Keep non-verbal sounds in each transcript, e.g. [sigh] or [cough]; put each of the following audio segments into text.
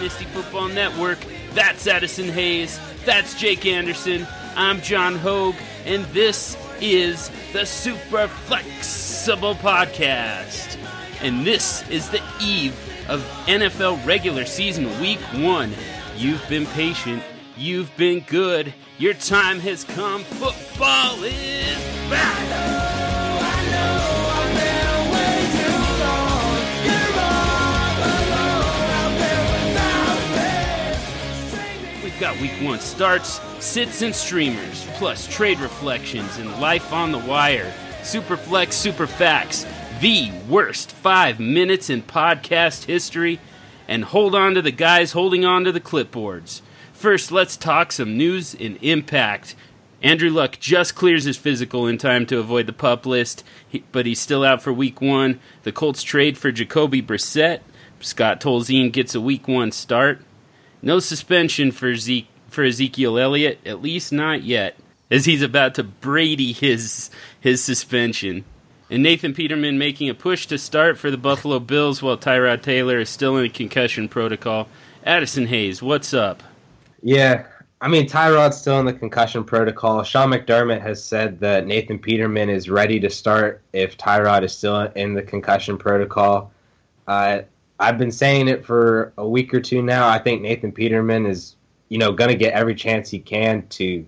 Dynasty Football Network. That's Addison Hayes. That's Jake Anderson. I'm John Hogue, and this is the Super Flexible Podcast. And this is the eve of NFL regular season week one. You've been patient, you've been good, your time has come. Football is back! Got week one starts, sits and streamers, plus trade reflections and life on the wire. Superflex Super Facts, the worst five minutes in podcast history. And hold on to the guys holding on to the clipboards. First, let's talk some news and impact. Andrew Luck just clears his physical in time to avoid the pup list, but he's still out for week one. The Colts trade for Jacoby Brissett. Scott Tolzien gets a week one start. No suspension for Zeke for Ezekiel Elliott, at least not yet, as he's about to Brady his his suspension. And Nathan Peterman making a push to start for the Buffalo Bills while Tyrod Taylor is still in a concussion protocol. Addison Hayes, what's up? Yeah, I mean Tyrod's still in the concussion protocol. Sean McDermott has said that Nathan Peterman is ready to start if Tyrod is still in the concussion protocol. Uh, I've been saying it for a week or two now. I think Nathan Peterman is, you know, going to get every chance he can to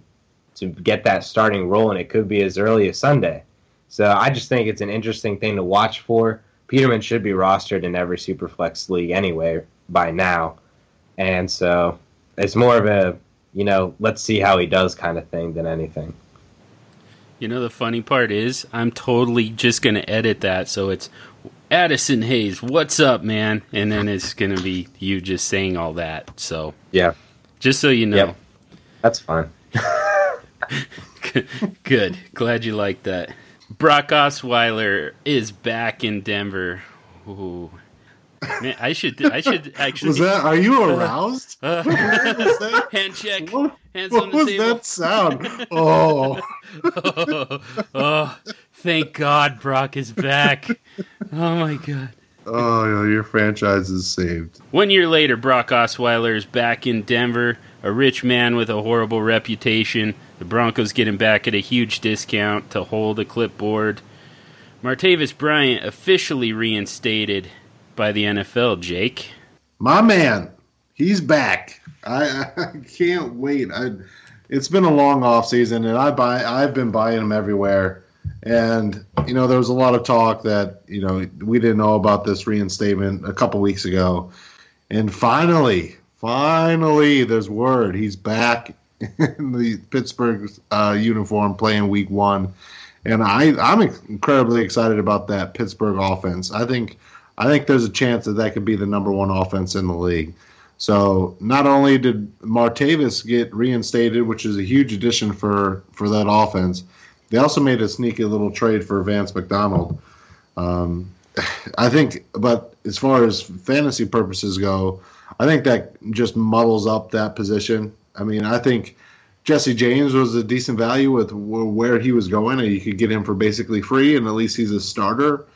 to get that starting role, and it could be as early as Sunday. So I just think it's an interesting thing to watch for. Peterman should be rostered in every Superflex league anyway by now, and so it's more of a you know let's see how he does kind of thing than anything. You know the funny part is I'm totally just going to edit that so it's Addison Hayes, what's up, man? And then it's going to be you just saying all that. So, Yeah, just so you know. Yep. that's fine. [laughs] Good. Glad you like that. Brock Osweiler is back in Denver. Ooh. Man, I should I should actually Was that? Are you aroused? Uh, [laughs] What was that? hand check. What, Hands on what the was table. that sound? Oh, [laughs] oh, oh, thank God Brock is back. Oh my God. oh, yeah, your franchise is saved. One year later, Brock Osweiler is back in Denver, a rich man with a horrible reputation. The Broncos get him back at a huge discount to hold a clipboard. Martavis Bryant officially reinstated by the NFL, Jake. My man, he's back. I, I can't wait. I, it's been a long off season, and I buy. I've been buying him everywhere. And you know, there was a lot of talk that you know we didn't know about this reinstatement a couple weeks ago, and finally, finally, there's word he's back in the Pittsburgh uh, uniform playing Week One, and I I'm incredibly excited about that Pittsburgh offense. I think I think there's a chance that that could be the number one offense in the league. So not only did Martavis get reinstated, which is a huge addition for for that offense, they also made a sneaky little trade for Vance McDonald. Um, I think, but as far as fantasy purposes go, I think that just muddles up that position. I mean, I think Jesse James was a decent value with where he was going, and you could get him for basically free, and at least he's a starter.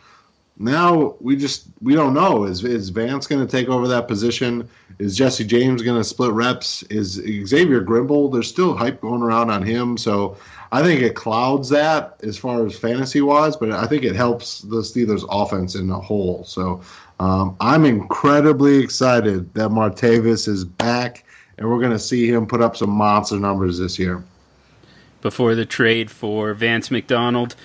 Now we just we don't know. Is is Vance going to take over that position? Is Jesse James going to split reps? Is Xavier Grimble? There's still hype going around on him, so I think it clouds that as far as fantasy wise. But I think it helps the Steelers' offense in a whole. So um, I'm incredibly excited that Martavis is back, and we're going to see him put up some monster numbers this year. Before the trade for Vance McDonald,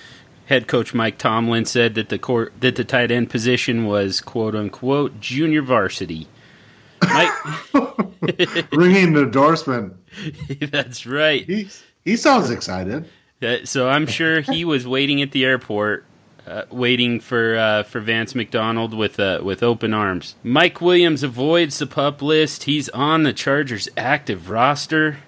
head coach Mike Tomlin said that the court, that the tight end position was quote unquote junior varsity. Mike, [laughs] Ringing the endorsement. [laughs] that's right. He he sounds excited. Uh, so I'm sure he [laughs] was waiting at the airport, uh, waiting for uh, for Vance McDonald with uh, with open arms. Mike Williams avoids the pup list. He's on the Chargers' active roster.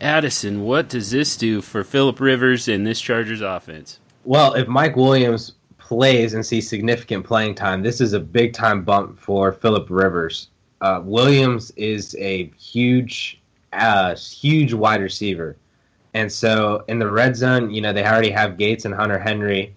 Addison, what does this do for Philip Rivers and this Chargers offense? Well, if Mike Williams plays and sees significant playing time, this is a big time bump for Philip Rivers. Uh, Williams is a huge, uh, huge wide receiver, and so in the red zone, you know they already have Gates and Hunter Henry,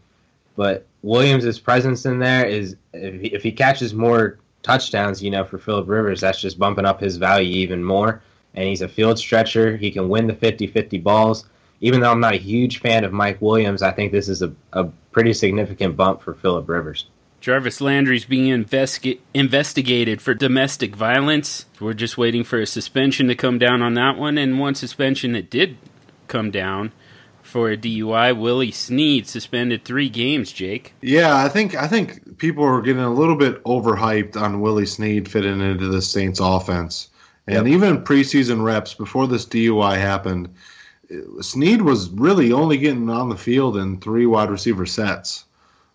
but Williams' presence in there is if he, if he catches more touchdowns, you know, for Philip Rivers, that's just bumping up his value even more. And he's a field stretcher. He can win the 50 50 balls. Even though I'm not a huge fan of Mike Williams, I think this is a, a pretty significant bump for Philip Rivers. Jarvis Landry's being investi- investigated for domestic violence. We're just waiting for a suspension to come down on that one. And one suspension that did come down for a DUI, Willie Snead suspended three games. Jake. Yeah, I think I think people are getting a little bit overhyped on Willie Snead fitting into the Saints offense, and yep. even preseason reps before this DUI happened. Snead was really only getting on the field in three wide receiver sets.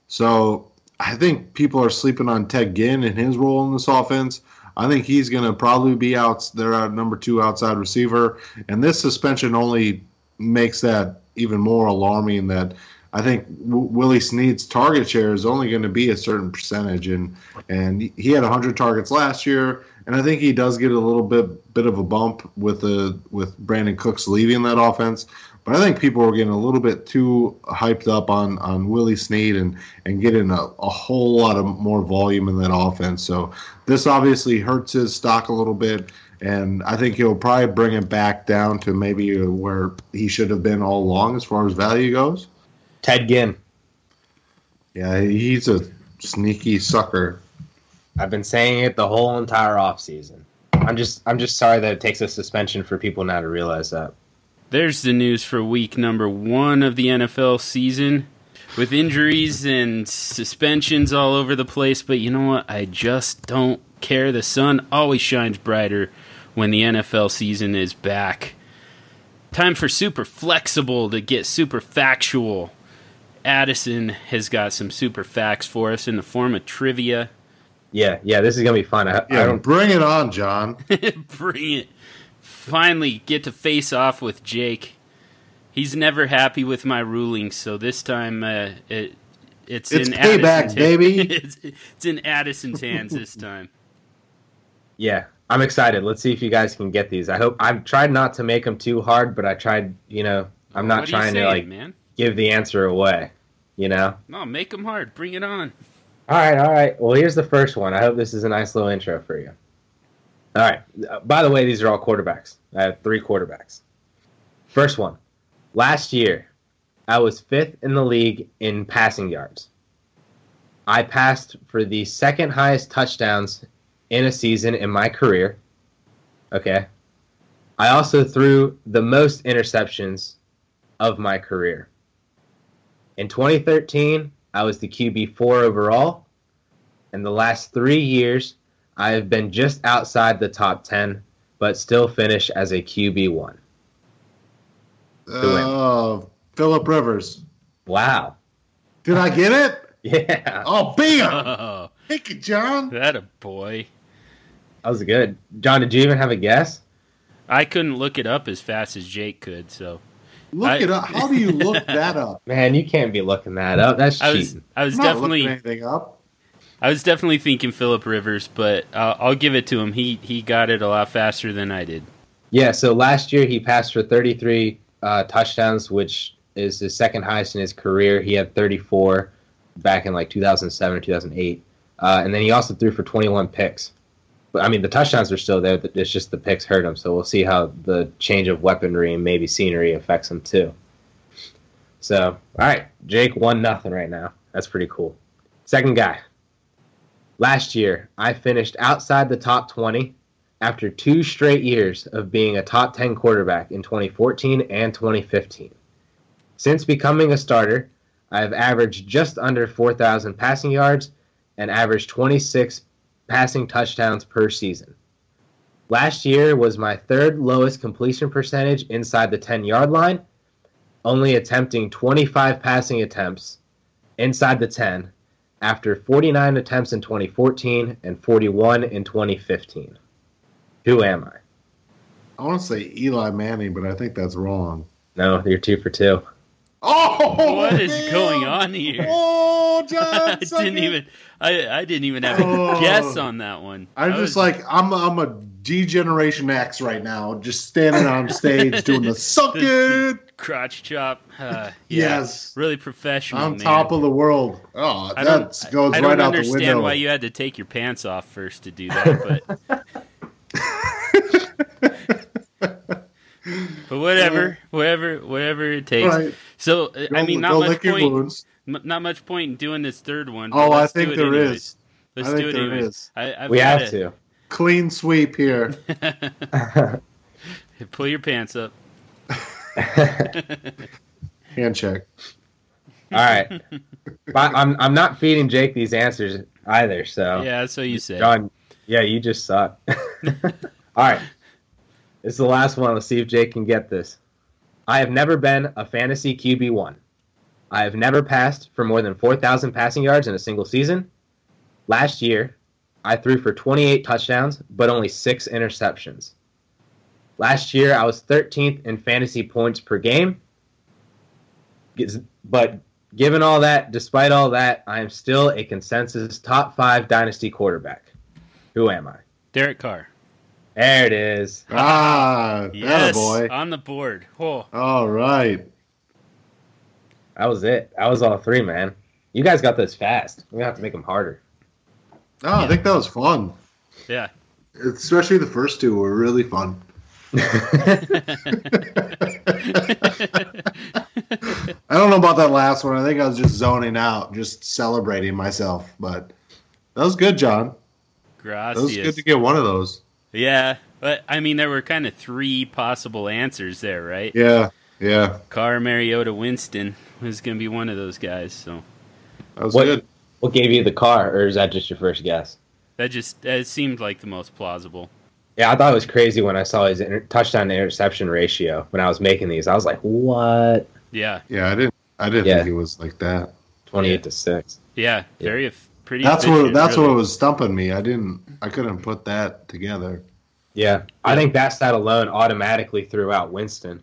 So I think people are sleeping on Ted Ginn and his role in this offense. I think he's going to probably be out there at uh, number two outside receiver, and this suspension only makes that even more alarming. That I think w- Willie Snead's target share is only going to be a certain percentage, and and he had 100 targets last year, and I think he does get a little bit bit of a bump with the with Brandin Cooks leaving that offense. But I think people are getting a little bit too hyped up on, on Willie Snead and, and getting a, a whole lot of more volume in that offense. So this obviously hurts his stock a little bit. And I think he'll probably bring it back down to maybe where he should have been all along as far as value goes. Ted Ginn. Yeah, he's a sneaky sucker. I've been saying it the whole entire offseason. I'm just I'm just sorry that it takes a suspension for people now to realize that. There's the news for week number one of the NFL season with injuries and suspensions all over the place. But you know what? I just don't care. The sun always shines brighter when the NFL season is back. Time for super flexible to get super factual. Addison has got some super facts for us in the form of trivia. Yeah, yeah, this is gonna be fun. I, yeah, I don't bring it on, John. [laughs] bring it finally get to face off with Jake. He's never happy with my rulings, so this time uh, it, it's, it's in payback, baby. [laughs] it's, it's in Addison's hands this [laughs] time. Yeah, I'm excited. Let's see if you guys can get these. I hope I've tried not to make them too hard, but I tried. You know, I'm not trying saying, to like man? give the answer away. You know. No, make them hard. Bring it on. All right, all right. Well, here's the first one. I hope this is a nice little intro for you. All right. Uh, by the way, these are all quarterbacks. I have three quarterbacks. First one. Last year, I was fifth in the league in passing yards. I passed for the second highest touchdowns in a season in my career. Okay. I also threw the most interceptions of my career. In 2013, I was the QB4 overall. In the last three years, I have been just outside the top 10, but still finish as a QB1. Oh, uh, Philip Rivers. Wow. Did I get it? Yeah. Oh, bam! Oh, [laughs] Thank you, John. That a boy. That was good. John, did you even have a guess? I couldn't look it up as fast as Jake could, so. Look I, it up. How do you look [laughs] that up? Man, you can't be looking that up. That's I cheating. Was, I was definitely anything up. I was definitely thinking Philip Rivers, but uh, I'll give it to him. He he got it a lot faster than I did. Yeah. So last year he passed for 33 uh, touchdowns, which is his second highest in his career. He had 34 back in like 2007 or 2008, uh, and then he also threw for 21 picks. But I mean, the touchdowns are still there. It's just the picks hurt him. So we'll see how the change of weaponry and maybe scenery affects him too. So all right, Jake one nothing right now. That's pretty cool. Second guy, Last year, I finished outside the top 20 after two straight years of being a top 10 quarterback in 2014 and 2015. Since becoming a starter, I have averaged just under 4,000 passing yards and averaged 26 passing touchdowns per season. Last year was my third lowest completion percentage inside the 10 yard line, only attempting 25 passing attempts inside the 10 after 49 attempts in 2014 and 41 in 2015. Who am I? I want to say Eli Manning, but I think that's wrong. No, you're two for two. Oh, What is man. going on here? Oh, John, [laughs] I didn't even. I, I didn't even have a Oh. guess on that one. I'm I just was- like I'm. I'm a D-Generation X right now, just standing on stage doing the [laughs] suck it. crotch chop. Uh, yeah, Yes, really professional. on top of the world. Oh, that goes I right out the understand window. why you had to take your pants off first to do that, but [laughs] but whatever, whatever, whatever it takes. Right. So uh, I mean, not much point. wounds. Not much point in doing this third one. but Oh, I let's do think it there anyways. is. Let's I do think it there anyways. is. I, I've we have it. to. Clean sweep here. [laughs] [laughs] Pull your pants up. [laughs] Hand check. All right. But I'm I'm not feeding Jake these answers either. So Yeah, that's what you said. John, yeah, you just suck. All right. it's the last one. Let's see if Jake can get this. I have never been a fantasy QB one. I have never passed for more than 4,000 passing yards in a single season. Last year, I threw for 28 touchdowns, but only six interceptions. Last year, I was 13th in fantasy points per game. But given all that, despite all that, I am still a consensus top five dynasty quarterback. Who am I? Derek Carr. There it is. Ah, Yes, boy. on the board. Oh, All right. That was it. That was all three, man. You guys got this fast. We're gonna have to make them harder. Oh, I think that was fun. yeah. Especially the first two were really fun. [laughs] [laughs] I don't know about that last one. I think I was just zoning out, just celebrating myself. But that was good, John. Gracias. That was good to get one of those. Yeah, but I mean, there were kind of three possible answers there, right? Yeah, yeah, Carr Mariota, Winston was going to be one of those guys. So that was What- good. what gave you the Carr, or is that just your first guess? that just that seemed like the most plausible. Yeah, I thought it was crazy when I saw his inter- touchdown to interception ratio when I was making these. I was like, "What? Yeah, Yeah, I didn't. I didn't Yeah. think it was like that. Twenty-eight Yeah. to six. yeah, very eff- pretty. That's what. That's really. what was stumping me. I didn't. I couldn't put that together. Yeah, I think that stat alone automatically threw out Winston.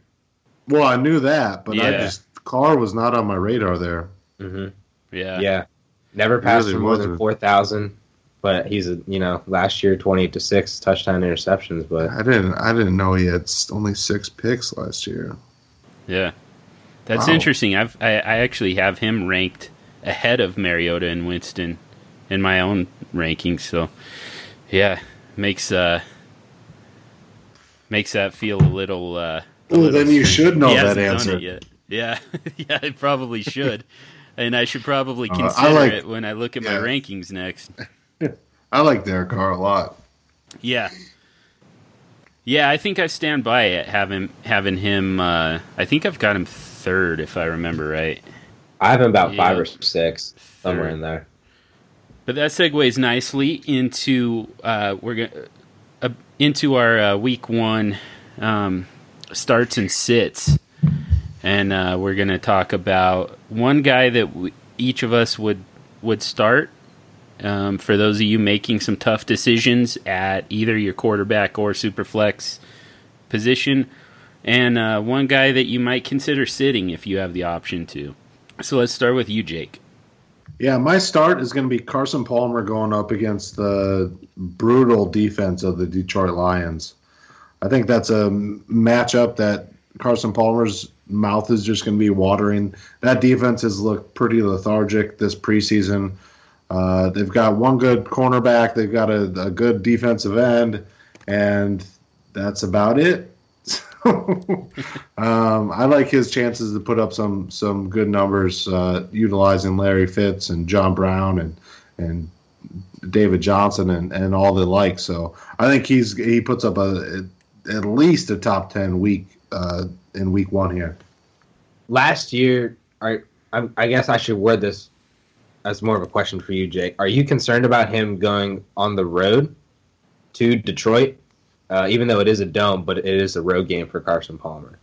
Well, I knew that, but I just Carr was not on my radar there. hmm Yeah, Yeah, never passed really for more than wasn't. four thousand. But he's a you know last year twenty-eight to six touchdown interceptions. But I didn't. I didn't know he had only six picks last year. yeah. That's Wow. interesting. I've I, I actually have him ranked ahead of Mariota and Winston in my own rankings. So yeah, makes uh makes that feel a little. Uh, a Well, little then you strange. should know He that answer. yet. Yeah, [laughs] yeah, I probably should, and I should probably Uh, consider like- it when I look at my rankings next. [laughs] I like their car a lot. Yeah. Yeah, I think I stand by it having having him uh I think I've got him third if I remember right. I have him about five or six somewhere Third. in there. But that segues nicely into uh we're going uh, into our uh, week 1 um starts and sits. And uh we're going to talk about one guy that we, each of us would would start um, for those of you making some tough decisions at either your quarterback or super flex position, and uh, one guy that you might consider sitting if you have the option to. So let's start with you, Jake. Yeah, my start is going to be Carson Palmer going up against the brutal defense of the Detroit Lions. I think that's a matchup that Carson Palmer's mouth is just going to be watering. That defense has looked pretty lethargic this preseason. Uh, they've got one good cornerback, they've got a, a good defensive end, and that's about it. [laughs] um, I like his chances to put up some some good numbers uh, utilizing Larry Fitz and John Brown and and David Johnson and, and all the like. So I think he's he puts up a, at least a top ten week uh, in week one here. Last year, I, I I guess I should word this as more of a question for you, Jake. Are you concerned about him going on the road to Detroit, uh, even though it is a dome, but it is a road game for Carson Palmer?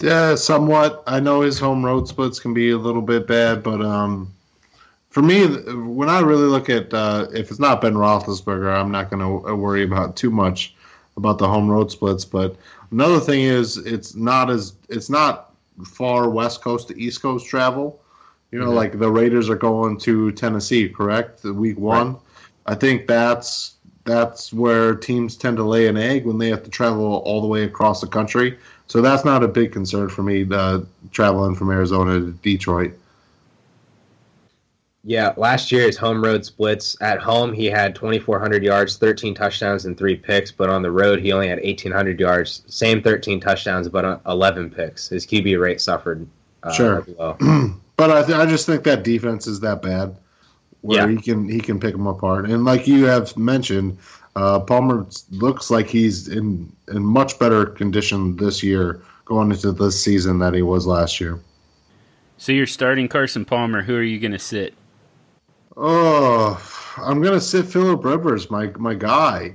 Yeah, somewhat. I know his home road splits can be a little bit bad, but um, for me, when I really look at uh, if it's not Ben Roethlisberger, I'm not going to worry about too much about the home road splits. But another thing is, it's not as it's not far West Coast to East Coast travel. You know, Mhm. like the Raiders are going to Tennessee, correct? The week one. I think that's that's where teams tend to lay an egg when they have to travel all the way across the country. So that's not a big concern for me. Uh, traveling from Arizona to Detroit. Yeah, last year his home road splits. At home, he had 2,400 yards, 13 touchdowns, and three picks. But on the road, he only had 1,800 yards, same 13 touchdowns, but uh, 11 picks. His QB rate suffered. Uh, Sure. well. [clears throat] But I, th- I just think that defense is that bad, where Yeah. he can he can pick them apart. And like you have mentioned, uh, Palmer looks like he's in in much better condition this year going into this season than he was last year. So you're starting Carson Palmer. Who are you going to sit? Oh, I'm gonna sit Philip Rivers, my my guy.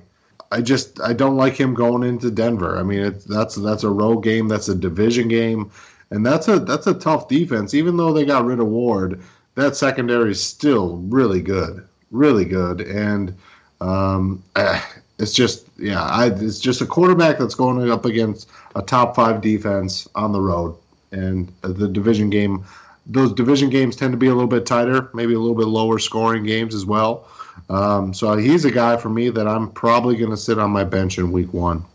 I just I don't like him going into Denver. I mean, it's, that's that's a road game, that's a division game, and that's a that's a tough defense. Even though they got rid of Ward, that secondary is still really good, really good, and um, [sighs] it's just yeah, I, it's just a quarterback that's going up against a top five defense on the road, and the division game those division games tend to be a little bit tighter, maybe a little bit lower scoring games as well. Um, so he's a guy for me that I'm probably going to sit on my bench in week one.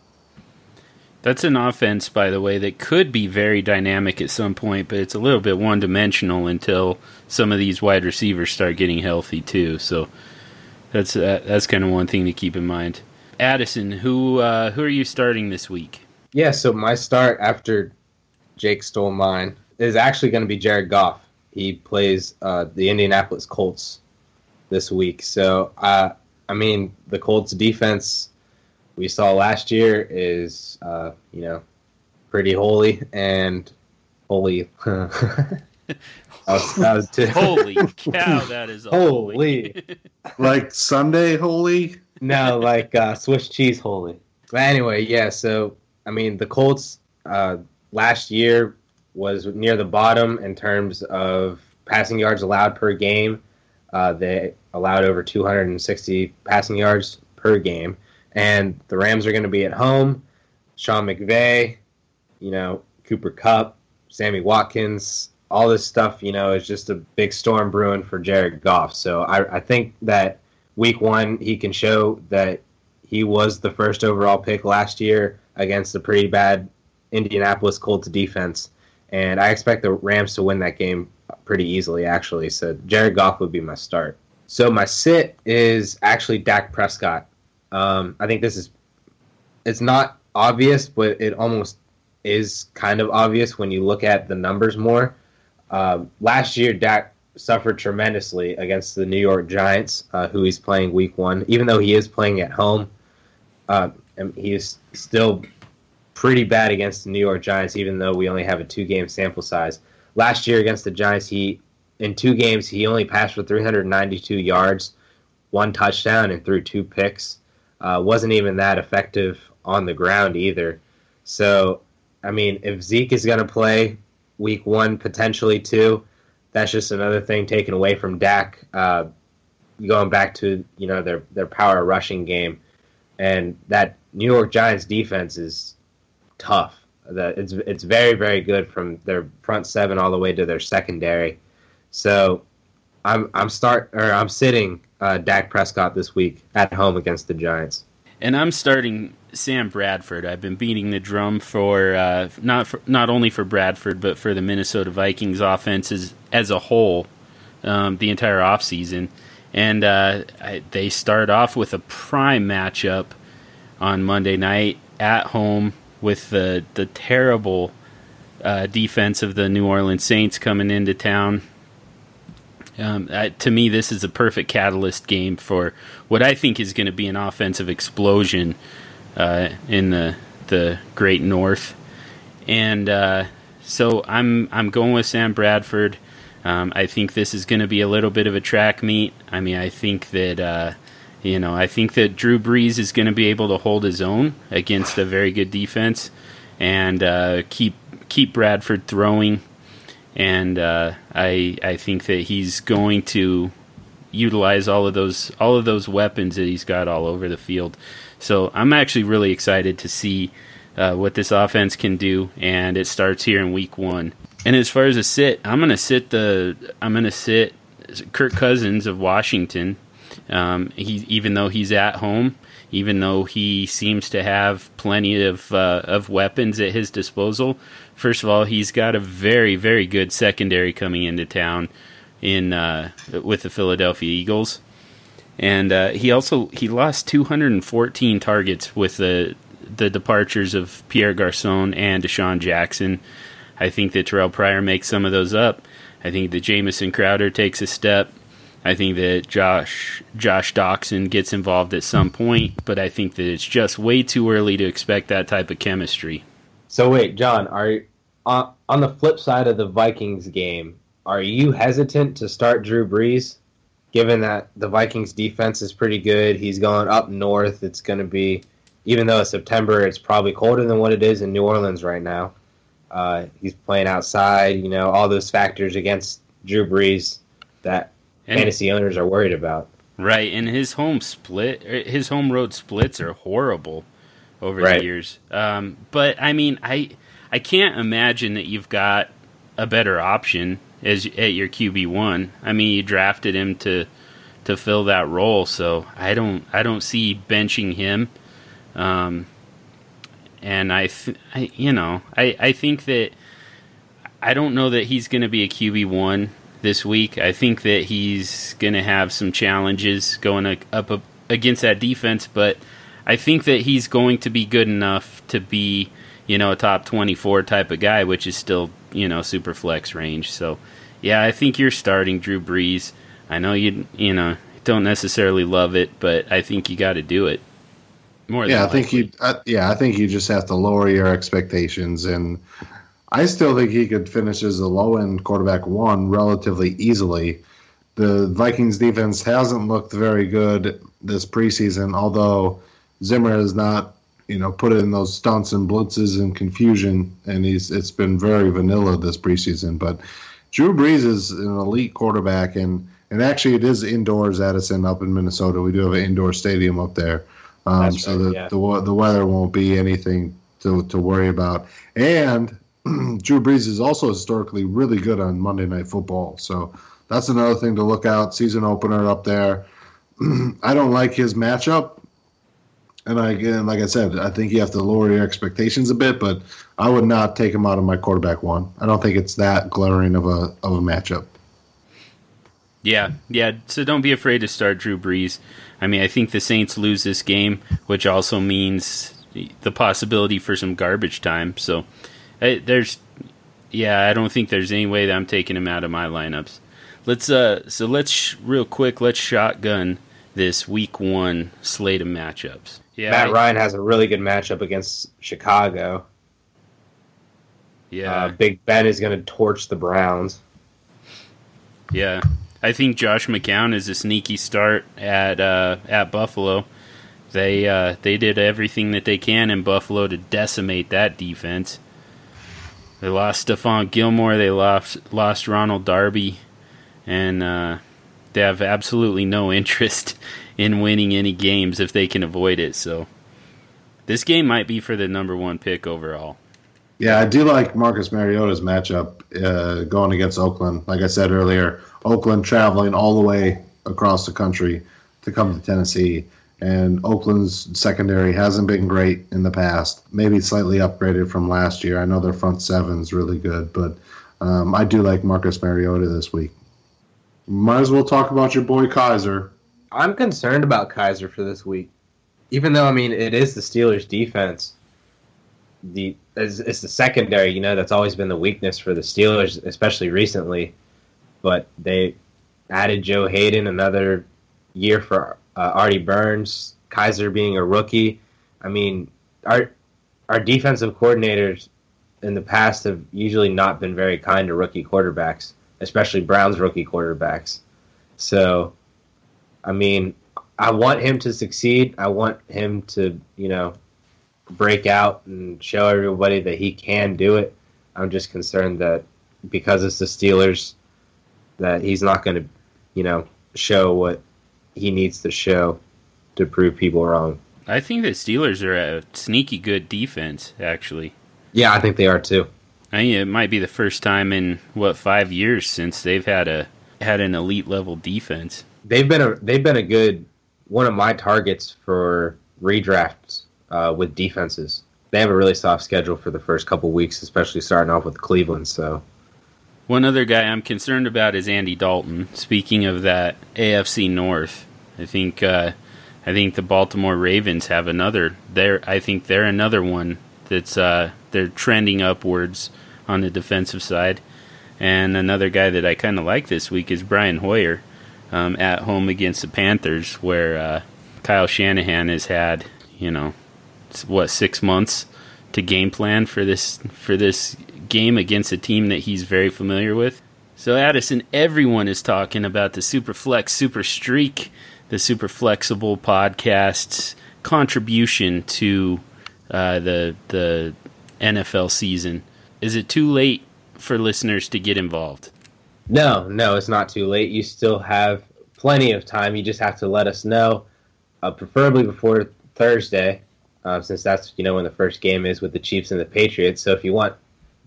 That's an offense, by the way, that could be very dynamic at some point, but it's a little bit one dimensional until some of these wide receivers start getting healthy too. So that's uh, that's kind of one thing to keep in mind. Addison, who uh, who are you starting this week? Yeah, so my start after Jake stole mine is actually going to be Jared Goff. He plays uh, the Indianapolis Colts this week. So, uh, I mean, the Colts defense we saw last year is, uh, you know, pretty holy and holy. [laughs] that was, that was too. [laughs] Holy cow, that is a Holy. [laughs] Like Sunday, holy. no, like uh, Swiss cheese holy. But anyway, yeah. So I mean, the Colts uh, last year was near the bottom in terms of passing yards allowed per game. Uh, they allowed over 260 passing yards per game, and the Rams are going to be at home. Sean McVay, you know, Cooper Kupp, Sammy Watkins, all this stuff, you know, is just a big storm brewing for Jared Goff. So I, I think that week one, he can show that he was the first overall pick last year against a pretty bad Indianapolis Colts defense. And I expect the Rams to win that game pretty easily, actually. So Jared Goff would be my start. So my sit is actually Dak Prescott. Um, I think this is, it's not obvious, but it almost is kind of obvious when you look at the numbers more. Uh, last year, Dak suffered tremendously against the New York Giants, uh, who he's playing week one. Even though he is playing at home, uh, he is still pretty bad against the New York Giants, even though we only have a two game sample size. Last year against the Giants, he in two games he only passed for 392 yards, one touchdown, and threw two picks. Uh, wasn't even that effective on the ground either. So, I mean, if Zeke is going to play week one, potentially two, that's just another thing taken away from Dak. Uh, going back to you know their their power rushing game, and that New York Giants defense is tough. That it's it's very very good from their front seven all the way to their secondary. So I'm I'm start or I'm sitting uh, Dak Prescott this week at home against the Giants. And I'm starting Sam Bradford. I've been beating the drum for uh, not for, not only for Bradford but for the Minnesota Vikings offenses as a whole, um, the entire offseason. And uh, I, they start off with a prime matchup on Monday night at home with the the terrible uh, defense of the New Orleans Saints coming into town. Um, to me, this is a perfect catalyst game for what I think is going to be an offensive explosion uh, in the the Great North, and uh, so I'm I'm going with Sam Bradford. Um, I think this is going to be a little bit of a track meet. I mean, I think that uh, you know, I think that Drew Brees is going to be able to hold his own against a very good defense and uh, keep keep Bradford throwing and uh, I I think that he's going to utilize all of those all of those weapons that he's got all over the field. So I'm actually really excited to see uh, what this offense can do, and it starts here in Week One. And as far as a sit, I'm gonna sit the I'm gonna sit Kirk Cousins of Washington. Um, he even though he's at home, even though he seems to have plenty of uh, of weapons at his disposal. First of all, he's got a very very good secondary coming into town in uh, with the Philadelphia Eagles, and uh, he also he lost 214 targets with the the departures of Pierre Garcon and DeSean Jackson. I think that Terrell Pryor makes some of those up. I think that Jamison Crowder takes a step. I think that Josh Josh Doctson gets involved at some point, but I think that it's just way too early to expect that type of chemistry. So wait, John, are on on the flip side of the Vikings game, are you hesitant to start Drew Brees, given that the Vikings defense is pretty good? He's going up north. It's going to be, even though it's September, it's probably colder than what it is in New Orleans right now. Uh, he's playing outside. You know, all those factors against Drew Brees that and, fantasy owners are worried about. Right, and his home split, his home road splits are horrible over right. the years. Um, but I mean, I I can't imagine that you've got a better option as at your QB one. I mean, you drafted him to to fill that role, so I don't I don't see benching him. Um, and I, th- I, you know, I I think that I don't know that he's going to be a QB one this week. I think that he's going to have some challenges going up, against that defense, but I think that he's going to be good enough to be, you know, a top 24 type of guy, which is still, you know, super flex range. So, yeah, I think you're starting Drew Brees. I know you, you know, don't necessarily love it, but I think you got to do it. More yeah, I think you. yeah, I think you just have to lower your expectations and I still think he could finish as a low end quarterback one relatively easily. The Vikings defense hasn't looked very good this preseason, although Zimmer has not, you know, put in those stunts and blitzes and confusion, and he's it's been very vanilla this preseason. But Drew Brees is an elite quarterback, and and actually it is indoors, Addison, up in Minnesota. We do have an indoor stadium up there, um, so right, the, yeah. the the weather won't be anything to to worry about. And [clears throat] Drew Brees is also historically really good on Monday Night Football. So that's another thing to look out. Season opener up there. [clears throat] I don't like his matchup. And I, again, like I said, I think you have to lower your expectations a bit, but I would not take him out of my quarterback one. I don't think it's that glaring of a of a matchup. Yeah, yeah. So don't be afraid to start Drew Brees. I mean, I think the Saints lose this game, which also means the possibility for some garbage time. So I, there's, yeah, I don't think there's any way that I'm taking him out of my lineups. Let's uh, so let's sh- real quick, let's shotgun this week one slate of matchups. Yeah, Matt I, Ryan has a really good matchup against Chicago. Yeah, uh, Big Ben is going to torch the Browns. Yeah, I think Josh McCown is a sneaky start at uh, at Buffalo. They uh, they did everything that they can in Buffalo to decimate that defense. They lost Stephon Gilmore. They lost lost Ronald Darby, and uh, they have absolutely no [laughs] interest in winning any games if they can avoid it. So this game might be for the number one pick overall. Yeah, I do like Marcus Mariota's matchup uh, going against Oakland. Like I said earlier, Oakland traveling all the way across the country to come to Tennessee. And Oakland's secondary hasn't been great in the past. Maybe slightly upgraded from last year. I know their front seven is really good, but um, I do like Marcus Mariota this week. Might as well talk about your boy Kizer. I'm concerned about Kizer for this week, even though I mean it is the Steelers' defense. The it's, it's the secondary, you know, that's always been the weakness for the Steelers, especially recently. But they added Joe Haden, another year for uh, Artie Burns, Kizer being a rookie. I mean, our our defensive coordinators in the past have usually not been very kind to rookie quarterbacks, especially Browns rookie quarterbacks. So, I mean, I want him to succeed. I want him to, you know, break out and show everybody that he can do it. I'm just concerned that because it's the Steelers, that he's not going to, you know, show what he needs to show to prove people wrong. I think the Steelers are a sneaky good defense, actually. Yeah, I think they are too. I mean, it might be the first time in what five years since they've had a had an elite level defense. They've been a they've been a good one of my targets for redrafts uh, with defenses. They have a really soft schedule for the first couple weeks, especially starting off with Cleveland. So, one other guy I'm concerned about is Andy Dalton. Speaking of that AFC North, I think uh, I think the Baltimore Ravens have another. They're I think they're another one that's uh, they're trending upwards on the defensive side. And another guy that I kind of like this week is Brian Hoyer um, at home against the Panthers, where uh, Kyle Shanahan has had you know what six months to game plan for this for this game against a team that he's very familiar with. So Addison, everyone is talking about the Super Flex Super Streak, the Super Flexible podcast's contribution to uh, the the NFL season. Is it too late for listeners to get involved? No, no, it's not too late. You still have plenty of time. You just have to let us know, uh, preferably before Thursday, uh, since that's you know when the first game is with the Chiefs and the Patriots. So if you want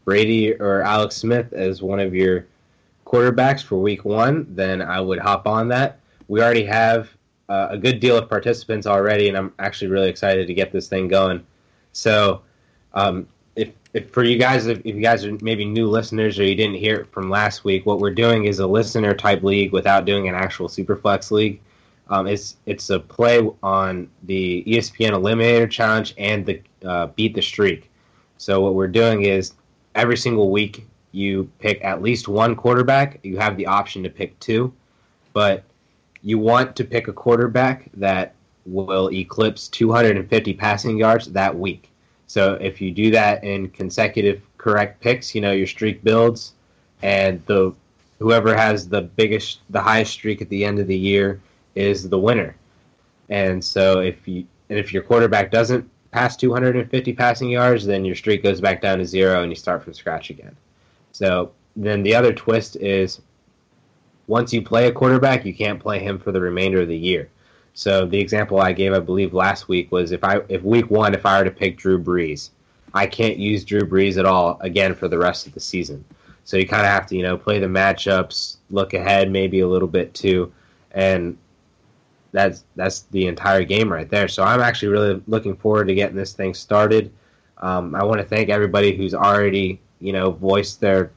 Brady or Alex Smith as one of your quarterbacks for Week One, then I would hop on that. We already have uh, a good deal of participants already, and I'm actually really excited to get this thing going. So um, if, if for you guys, if, if, you guys are maybe new listeners or you didn't hear it from last week, what we're doing is a listener type league without doing an actual Superflex league. Um, it's it's a play on the ESPN Eliminator Challenge and the uh, Beat the Streak. So what we're doing is every single week you pick at least one quarterback. You have the option to pick two, but you want to pick a quarterback that will eclipse 250 passing yards that week. So if you do that in consecutive correct picks, you know your streak builds, and the whoever has the biggest, the highest streak at the end of the year is the winner. And so if you and if your quarterback doesn't pass 250 passing yards, then your streak goes back down to zero and you start from scratch again. So then the other twist is once you play a quarterback, you can't play him for the remainder of the year. So the example I gave, I believe, last week was if I if week one, if I were to pick Drew Brees, I can't use Drew Brees at all again for the rest of the season. So you kind of have to, you know, play the matchups, look ahead maybe a little bit too, and that's that's the entire game right there. So I'm actually really looking forward to getting this thing started. Um, I want to thank everybody who's already, you know, voiced their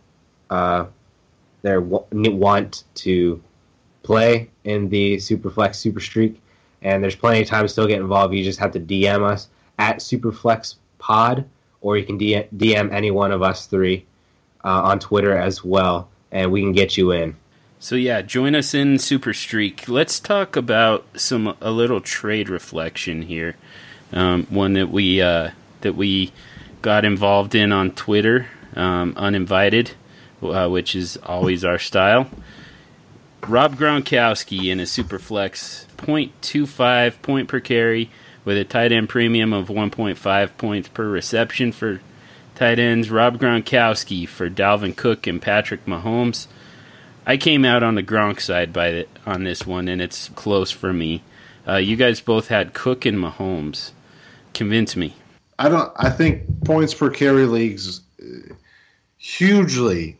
uh, their want to play in the Superflex Super Streak and there's plenty of time to still get involved. You just have to DM us at SuperFlexPod, or you can DM any one of us three uh, on Twitter as well, and we can get you in. So yeah, join us in Super Streak. Let's talk about some a little trade reflection here. Um, one that we uh, that we got involved in on Twitter, um, uninvited, uh, which is always our style. Rob Gronkowski in a super flex 0.25 point per carry with a tight end premium of 1.5 points per reception for tight ends. Rob Gronkowski for Dalvin Cook and Patrick Mahomes. I came out on the Gronk side by the, on this one, and it's close for me. Uh, you guys both had Cook and Mahomes. Convince me. I don't. I think points per carry leagues uh, hugely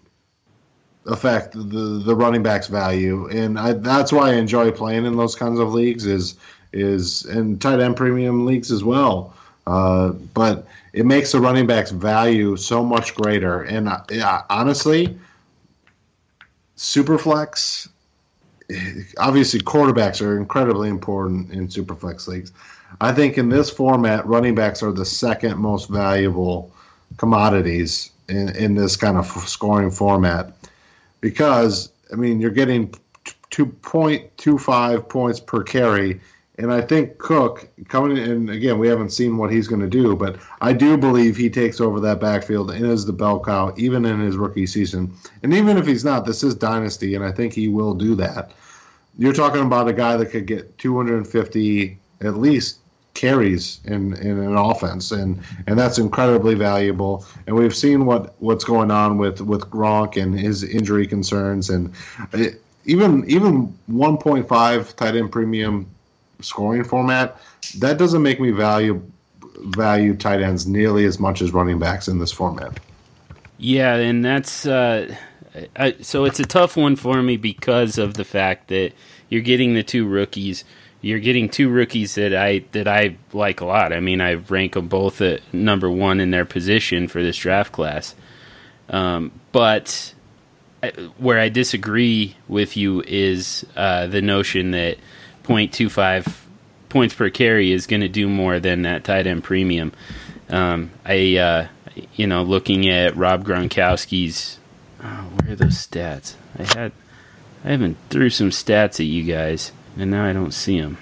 affect the the running back's value, and I, that's why I enjoy playing in those kinds of leagues. Is is and tight end premium leagues as well. Uh, but it makes the running back's value so much greater. And uh, yeah, honestly, superflex. Obviously, quarterbacks are incredibly important in superflex leagues. I think in this format, running backs are the second most valuable commodities in, in this kind of scoring format because I mean you're getting 2.25 points per carry, and I think Cook coming in again. We haven't seen what he's going to do, but I do believe he takes over that backfield and is the bell cow even in his rookie season. And even if he's not, this is dynasty, and I think he will do that. You're talking about a guy that could get 250 at least carries in, in an offense, and, and that's incredibly valuable. And we've seen what, what's going on with, with Gronk and his injury concerns, and even even 1.5 tight end premium scoring format, that doesn't make me value value tight ends nearly as much as running backs in this format. Yeah, and that's uh, I, so it's a tough one for me because of the fact that you're getting the two rookies. You're getting two rookies that I that I like a lot. I mean, I rank them both at number one in their position for this draft class. Um, but I, where I disagree with you is uh, the notion that 0.25 points per carry is going to do more than that tight end premium. Um, I, uh, you know, looking at Rob Gronkowski's, oh, where are those stats? I had, I haven't threw some stats at you guys, and now I don't see them.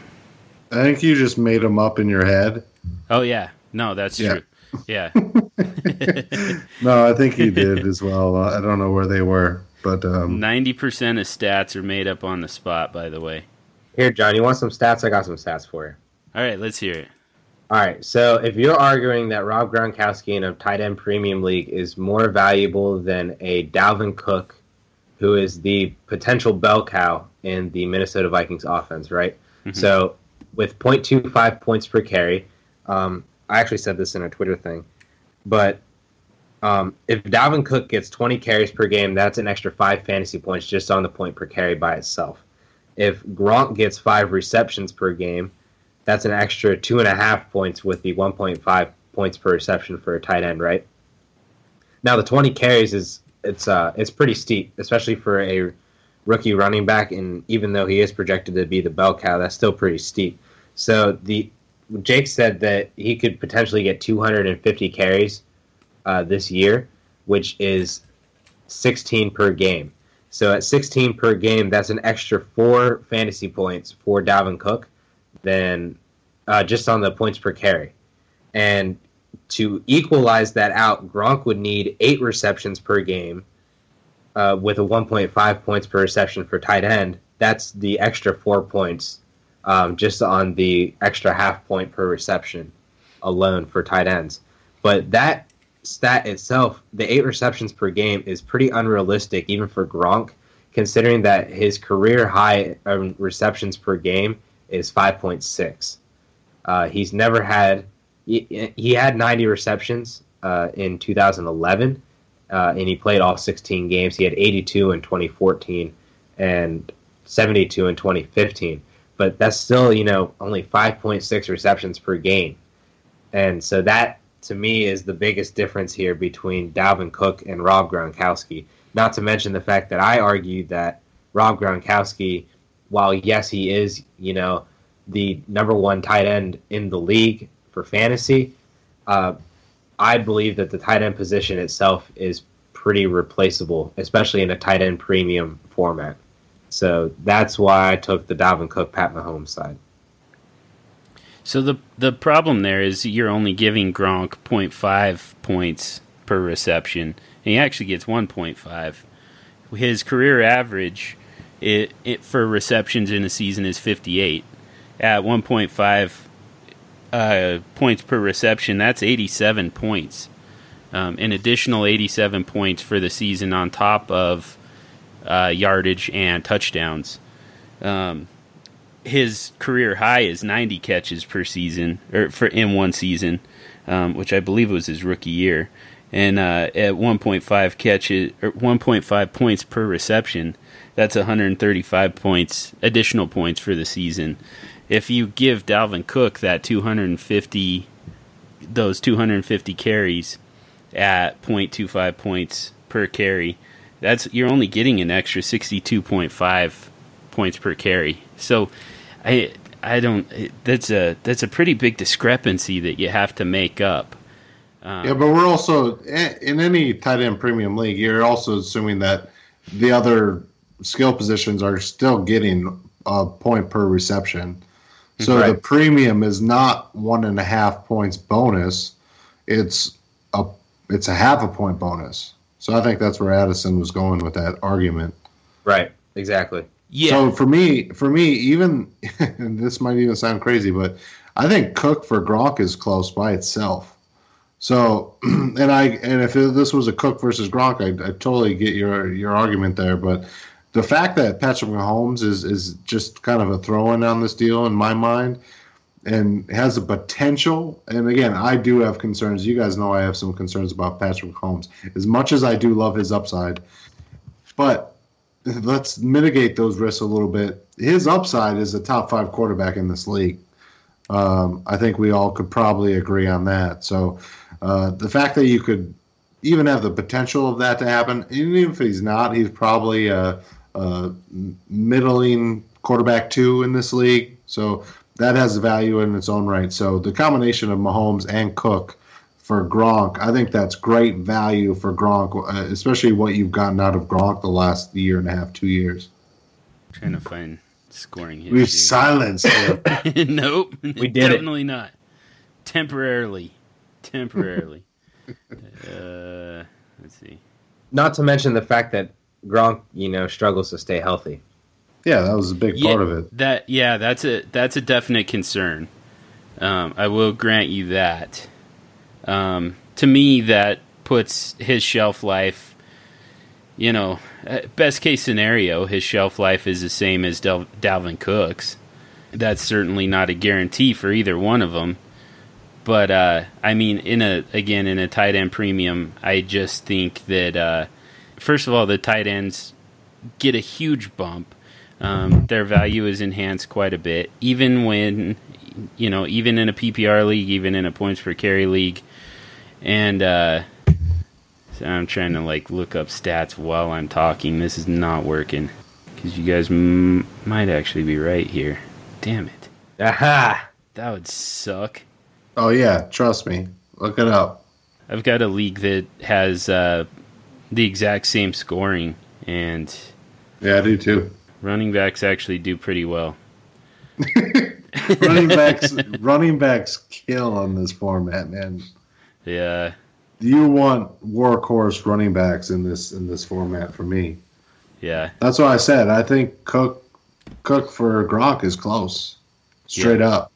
I think you just made them up in your head. Oh yeah, no, that's Yeah. true. Yeah, [laughs] No, I think he did as well. I don't know where they were, but um, ninety percent of stats are made up on the spot. By the way. Here, John, you want some stats? I got some stats for you. All right, let's hear it. All right, so if you're arguing that Rob Gronkowski in a tight end premium league is more valuable than a Dalvin Cook, who is the potential bell cow in the Minnesota Vikings offense, right? Mhm. So with 0.25 points per carry, um, I actually said this in a Twitter thing, but um, if Dalvin Cook gets 20 carries per game, that's an extra five fantasy points just on the point per carry by itself. If Gronk gets five receptions per game, that's an extra two and a half points with the 1.5 points per reception for a tight end, right? Now the 20 carries is it's uh it's pretty steep, especially for a rookie running back, and even though he is projected to be the bell cow, that's still pretty steep. So the Jake said that he could potentially get 250 carries uh, this year, which is 16 per game. So at 16 per game, that's an extra four fantasy points for Dalvin Cook than uh, just on the points per carry. And to equalize that out, Gronk would need eight receptions per game uh, with a 1.5 points per reception for tight end. That's the extra four points um, just on the extra half point per reception alone for tight ends. But that stat itself, the eight receptions per game, is pretty unrealistic even for Gronk, considering that his career high um, receptions per game is 5.6. Uh, he's never had he, he had 90 receptions uh, in 2011, uh, and he played all 16 games. He had 82 in 2014 and 72 in 2015, but that's still you know only 5.6 receptions per game, and so that to me is the biggest difference here between Dalvin Cook and Rob Gronkowski. Not to mention the fact that I argued that Rob Gronkowski, while yes he is you know the number one tight end in the league for fantasy, uh, I believe that the tight end position itself is pretty replaceable, especially in a tight end premium format. So that's why I took the Dalvin Cook, Pat Mahomes side. So the the problem there is you're only giving Gronk 0.5 points per reception, and he actually gets 1.5. His career average it, it for receptions in a season is 58. At 1.5 uh, points per reception, that's 87 points. Um, an additional 87 points for the season on top of uh, yardage and touchdowns. Um, his career high is 90 catches per season or for in one season, um, which I believe was his rookie year, and uh, at 1.5 catches or 1.5 points per reception, that's 135 points additional points for the season. If you give Dalvin Cook that 250 those 250 carries at 0.25 points per carry, that's you're only getting an extra 62.5 points per carry. So I I don't that's a that's a pretty big discrepancy that you have to make up. Um, Yeah, but we're also in any tight end premium league. You're also assuming that the other skill positions are still getting a point per reception. Mm-hmm. So the premium is not one and a half points bonus. It's a it's a half a point bonus. So I think that's where Addison was going with that argument. Right, exactly. yeah. So for me, for me, even [laughs] and this might even sound crazy, but I think Cook for Gronk is close by itself. So, [clears throat] and I and if this was a Cook versus Gronk, I I totally get your your argument there. But the fact that Patrick Mahomes is is just kind of a throw-in on this deal in my mind, and has the potential. And again, I do have concerns. You guys know I have some concerns about Patrick Mahomes. As much as I do love his upside, but let's mitigate those risks a little bit. His upside is a top five quarterback in this league. Um, I think we all could probably agree on that. So uh, the fact that you could even have the potential of that to happen, even if he's not, he's probably a, a middling quarterback two in this league. So that has value in its own right. So the combination of Mahomes and Cook for Gronk, I think that's great value for Gronk, uh, especially what you've gotten out of Gronk the last year and a half, two years. I'm trying to find scoring history. We've silenced him. [laughs] nope, We did it. definitely not. Temporarily, temporarily. [laughs] uh, let's see. Not to mention the fact that Gronk, you know, struggles to stay healthy. yeah, that was a big Yeah, part of it. That yeah, that's a that's a definite concern. Um, I will grant you that. Um, to me, that puts his shelf life. You know, uh, best case scenario, his shelf life is the same as Del- Dalvin Cook's. That's certainly not a guarantee for either one of them. But uh, I mean, in a again in a tight end premium, I just think that uh, first of all, the tight ends get a huge bump. Um, their value is enhanced quite a bit, even when you know, even in a PPR league, even in a points per carry league, and uh, so I'm trying to like look up stats while I'm talking. This is not working because you guys m- might actually be right here. Damn it, Aha! that would suck. Oh yeah, trust me. Look it up. I've got a league that has uh, the exact same scoring, and Yeah, I do too. running backs actually do pretty well. running [laughs] backs, running backs kill on this format, man. Yeah, You want workhorse running backs in this in this format for me. yeah, That's why I said I think Cook Cook for Gronk is close, straight up.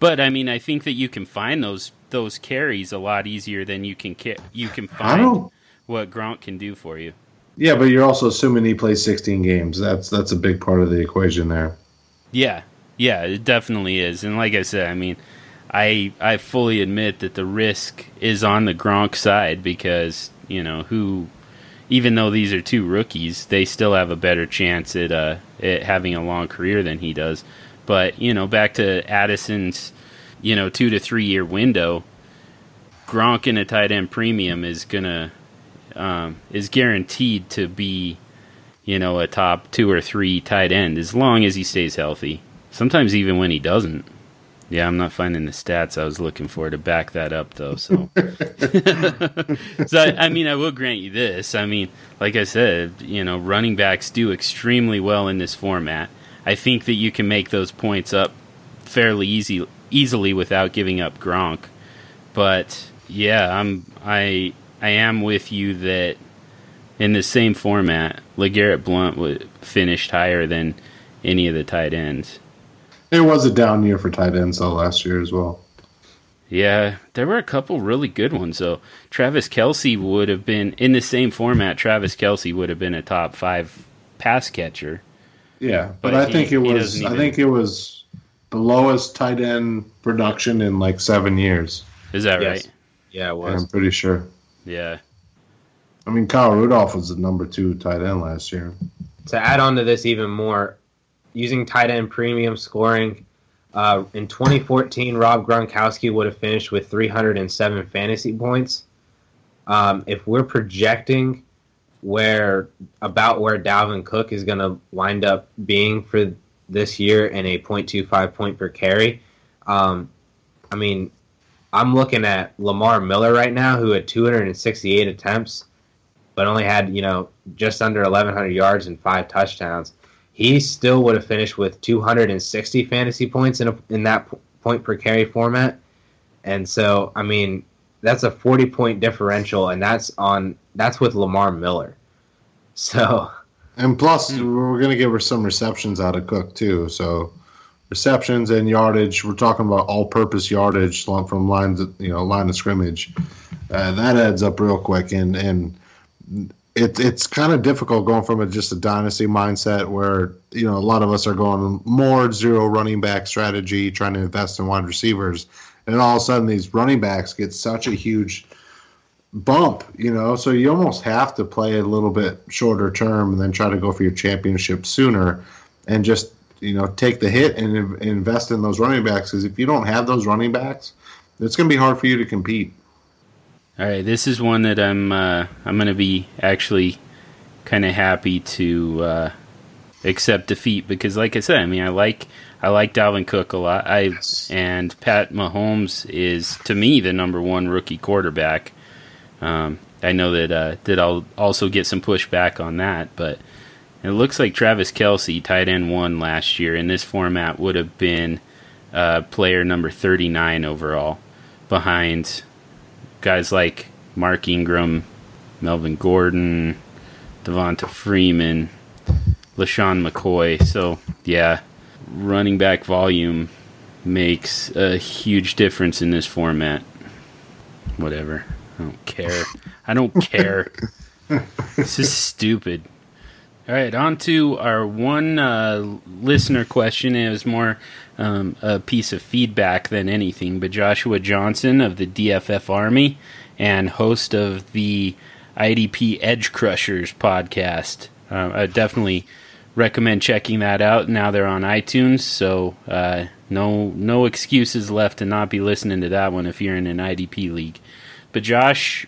but I mean, I think that you can find those those carries a lot easier than you can ca- you can I find don't. What Gronk can do for you. Yeah, but you're also assuming he plays 16 games. That's that's a big part of the equation there. Yeah, yeah, it definitely is. And like I said, I mean, I I fully admit that the risk is on the Gronk side because you know who, even though these are two rookies, they still have a better chance at uh at having a long career than he does. But you know, back to Addison's, you know, two to three year window, Gronk in a tight end premium is gonna um, is guaranteed to be you know, a top two or three tight end as long as he stays healthy. Sometimes even when he doesn't. Yeah, I'm not finding the stats I was looking for to back that up though. So, [laughs] so I, I mean, I will grant you this. I mean, like I said, you know, running backs do extremely well in this format. I think that you can make those points up fairly easy easily without giving up Gronk. But yeah, I'm I I am with you that in the same format, LeGarrette Blount would finished higher than any of the tight ends. It was a down year for tight ends though last year as well. Yeah, there were a couple really good ones though. Travis Kelce would have been in the same format. Travis Kelce would have been a top five pass catcher. Yeah, but, But I he- think it was doesn't I think it was the lowest tight end production in like seven years. Is that Yes. right? Yeah, it was I'm pretty sure. Yeah. I mean, Kyle Rudolph was the number two tight end last year. To add on to this even more, using tight end premium scoring, uh, in 2014, Rob Gronkowski would have finished with 307 fantasy points. Um, if we're projecting where about where Dalvin Cook is going to wind up being for this year in a 0.25 point per carry, um, I mean, I'm looking at Lamar Miller right now, who had 268 attempts, but only had you know just under 1,100 yards and five touchdowns. He still would have finished with 260 fantasy points in a, in that point per carry format, and so I mean that's a 40 point differential, and that's on that's with Lamar Miller. [laughs] So And plus, Hmm. we're going to give her some receptions out of Cook too. So receptions and yardage. We're talking about all-purpose yardage from lines, you know, line of scrimmage. Uh, that adds up real quick. And and it, it's kind of difficult going from a, just a dynasty mindset where you know a lot of us are going more zero running back strategy, trying to invest in wide receivers, and all of a sudden these running backs get such a huge bump, you know. So you almost have to play a little bit shorter term and then try to go for your championship sooner, and just you know take the hit and invest in those running backs because if you don't have those running backs, it's going to be hard for you to compete. All right, this is one that I'm uh, I'm going to be actually kind of happy to uh, accept defeat because, like I said, I mean, I like I like Dalvin Cook a lot. I and Pat Mahomes is to me the number one rookie quarterback. Um, I know that uh, that I'll also get some pushback on that, but it looks like Travis Kelce, tight end one last year in this format, would have been uh, player number thirty nine overall, behind guys like Mark Ingram, Melvin Gordon, Devonta Freeman, LeSean McCoy. So, yeah, running back volume makes a huge difference in this format. Whatever. I don't care. I don't care. [laughs] this is stupid. All right, on to our one uh, listener question. It was more um, a piece of feedback than anything. But Joshua Johnson of the DFF Army and host of the IDP Edge Crushers podcast. Uh, I definitely recommend checking that out. Now they're on iTunes, so uh, no no excuses left to not be listening to that one if you're in an IDP league. But Josh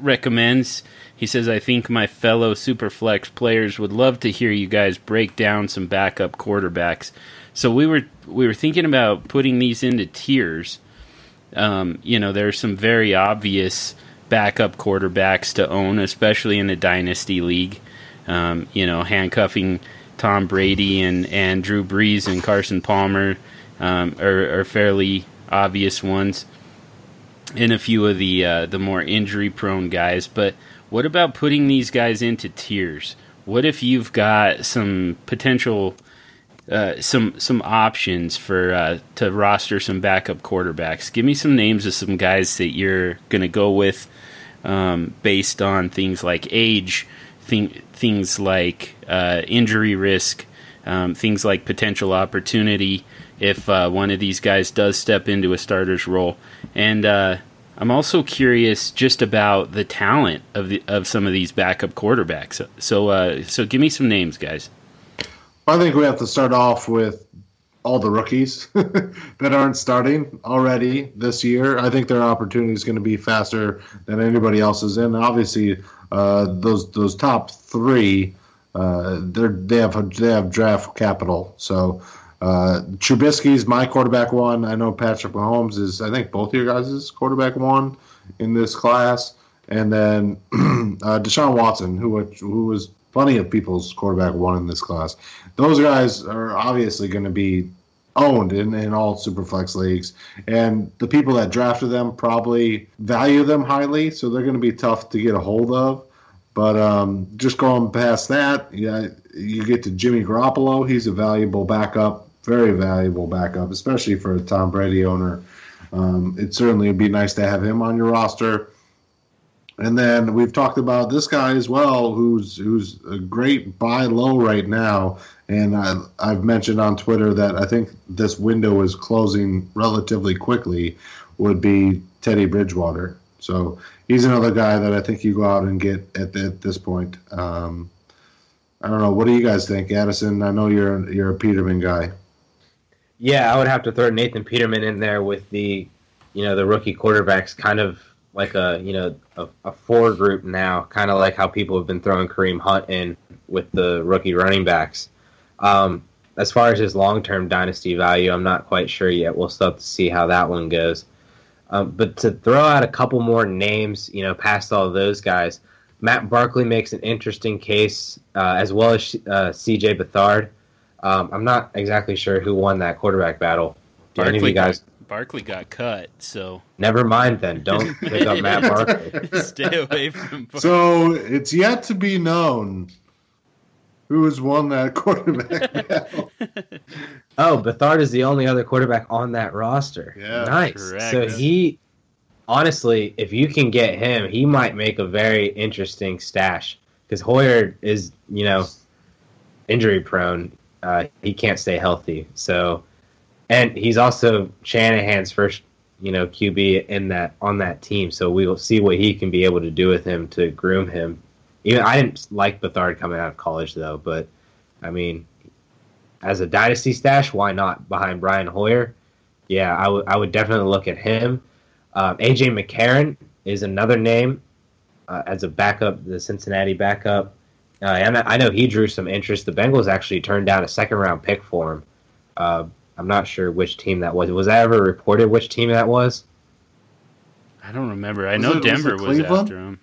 recommends he says, I think my fellow Superflex players would love to hear you guys break down some backup quarterbacks. So we were we were thinking about putting these into tiers. Um, you know, there's some very obvious backup quarterbacks to own, especially in a dynasty league. Um, you know, handcuffing Tom Brady and, and Drew Brees and Carson Palmer um, are, are, fairly obvious ones, and a few of the uh, the more injury prone guys. But what about putting these guys into tiers? What if you've got some potential, uh, some some options for uh, to roster some backup quarterbacks? Give me some names of some guys that you're going to go with um, based on things like age, thing, things like uh, injury risk, um, things like potential opportunity if uh, one of these guys does step into a starter's role, and uh, I'm also curious just about the talent of the, of some of these backup quarterbacks. So, uh, so give me some names, guys. I think we have to start off with all the rookies [laughs] that aren't starting already this year. I think their opportunity is going to be faster than anybody else's. And obviously, uh, those those top three, uh, they have they have draft capital. So uh, Trubisky's my quarterback one. I know Patrick Mahomes is. I think both of your guys' is quarterback one in this class, and then [clears throat] uh, Deshaun Watson, who who was plenty of people's quarterback one in this class. Those guys are obviously going to be owned in, in all superflex leagues, and the people that drafted them probably value them highly, so they're going to be tough to get a hold of. But um, just going past that, yeah, you get to Jimmy Garoppolo. He's a valuable backup very valuable backup, especially for a Tom Brady owner. Um, it certainly would be nice to have him on your roster. And then we've talked about this guy as well, who's who's a great buy low right now. And I, I've mentioned on Twitter that I think this window is closing relatively quickly. Would be Teddy Bridgewater. So he's another guy that I think you go out and get at, at this point. Um, I don't know. What do you guys think, Addison? I know you're you're a Peterman guy. Yeah, I would have to throw Nathan Peterman in there with the, you know, the rookie quarterbacks, kind of like a you know a, a four group now, kind of like how people have been throwing Kareem Hunt in with the rookie running backs. Um, as far as his long term dynasty value, I'm not quite sure yet. We'll still have to see how that one goes. Um, but to throw out a couple more names, you know, past all of those guys, Matt Barkley makes an interesting case, uh, as well as uh, C.J. Beathard. Um, I'm not exactly sure who won that quarterback battle. Do any of you guys? Got, Barkley got cut, so never mind. Then don't pick up Matt [laughs] Barkley. [laughs] Stay away from. Barkley. So it's yet to be known who has won that [laughs] quarterback battle. oh, Beathard is the only other quarterback on that roster. Yeah, nice. Correct. So he, honestly, if you can get him, he might make a very interesting stash because Hoyer is you know injury prone. Uh, he can't stay healthy. So, and he's also Shanahan's first you know QB in that on that team. So we will see what he can be able to do with him to groom him. Even I didn't like Beathard coming out of college though, but I mean, as a dynasty stash, why not behind Brian Hoyer? Yeah, I would I would definitely look at him. Um, AJ McCarron is another name uh, as a backup, the Cincinnati backup. Uh, and I know he drew some interest. The Bengals actually turned down a second round pick for him. Uh, I'm not sure which team that was. Was that ever reported which team that was? I don't remember. I Was know it- Denver it was, Cleveland? after him.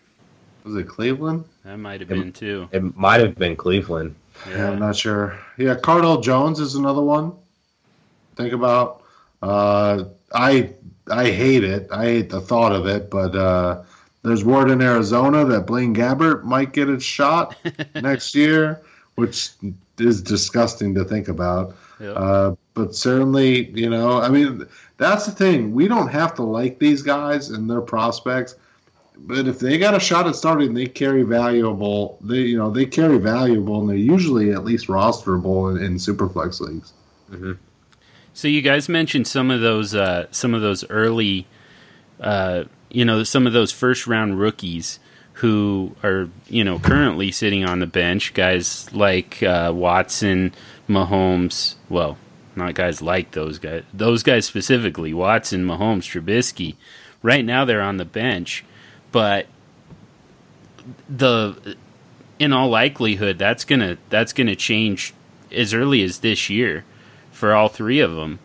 Was it Cleveland? That might have It- been too. It might have been Cleveland. Yeah, I'm not sure. Yeah, Cardale Jones is another one. Think about. Uh, I I hate it. I hate the thought of it. But uh, there's word in Arizona that Blaine Gabbert might get a shot [laughs] next year, which is disgusting to think about. Yep. Uh, but certainly, you know, I mean, that's the thing. We don't have to like these guys and their prospects, but if they got a shot at starting, they carry valuable. They, you know, they carry valuable, and they're usually at least rosterable in, in superflex leagues. So you guys mentioned some of those uh, some of those early, uh, you know, some of those first round rookies who are you know currently sitting on the bench. Guys like uh, Watson, Mahomes. Well, not guys like those guys. Those guys specifically, Watson, Mahomes, Trubisky. Right now they're on the bench, but the in all likelihood that's gonna that's gonna change as early as this year for all three of them.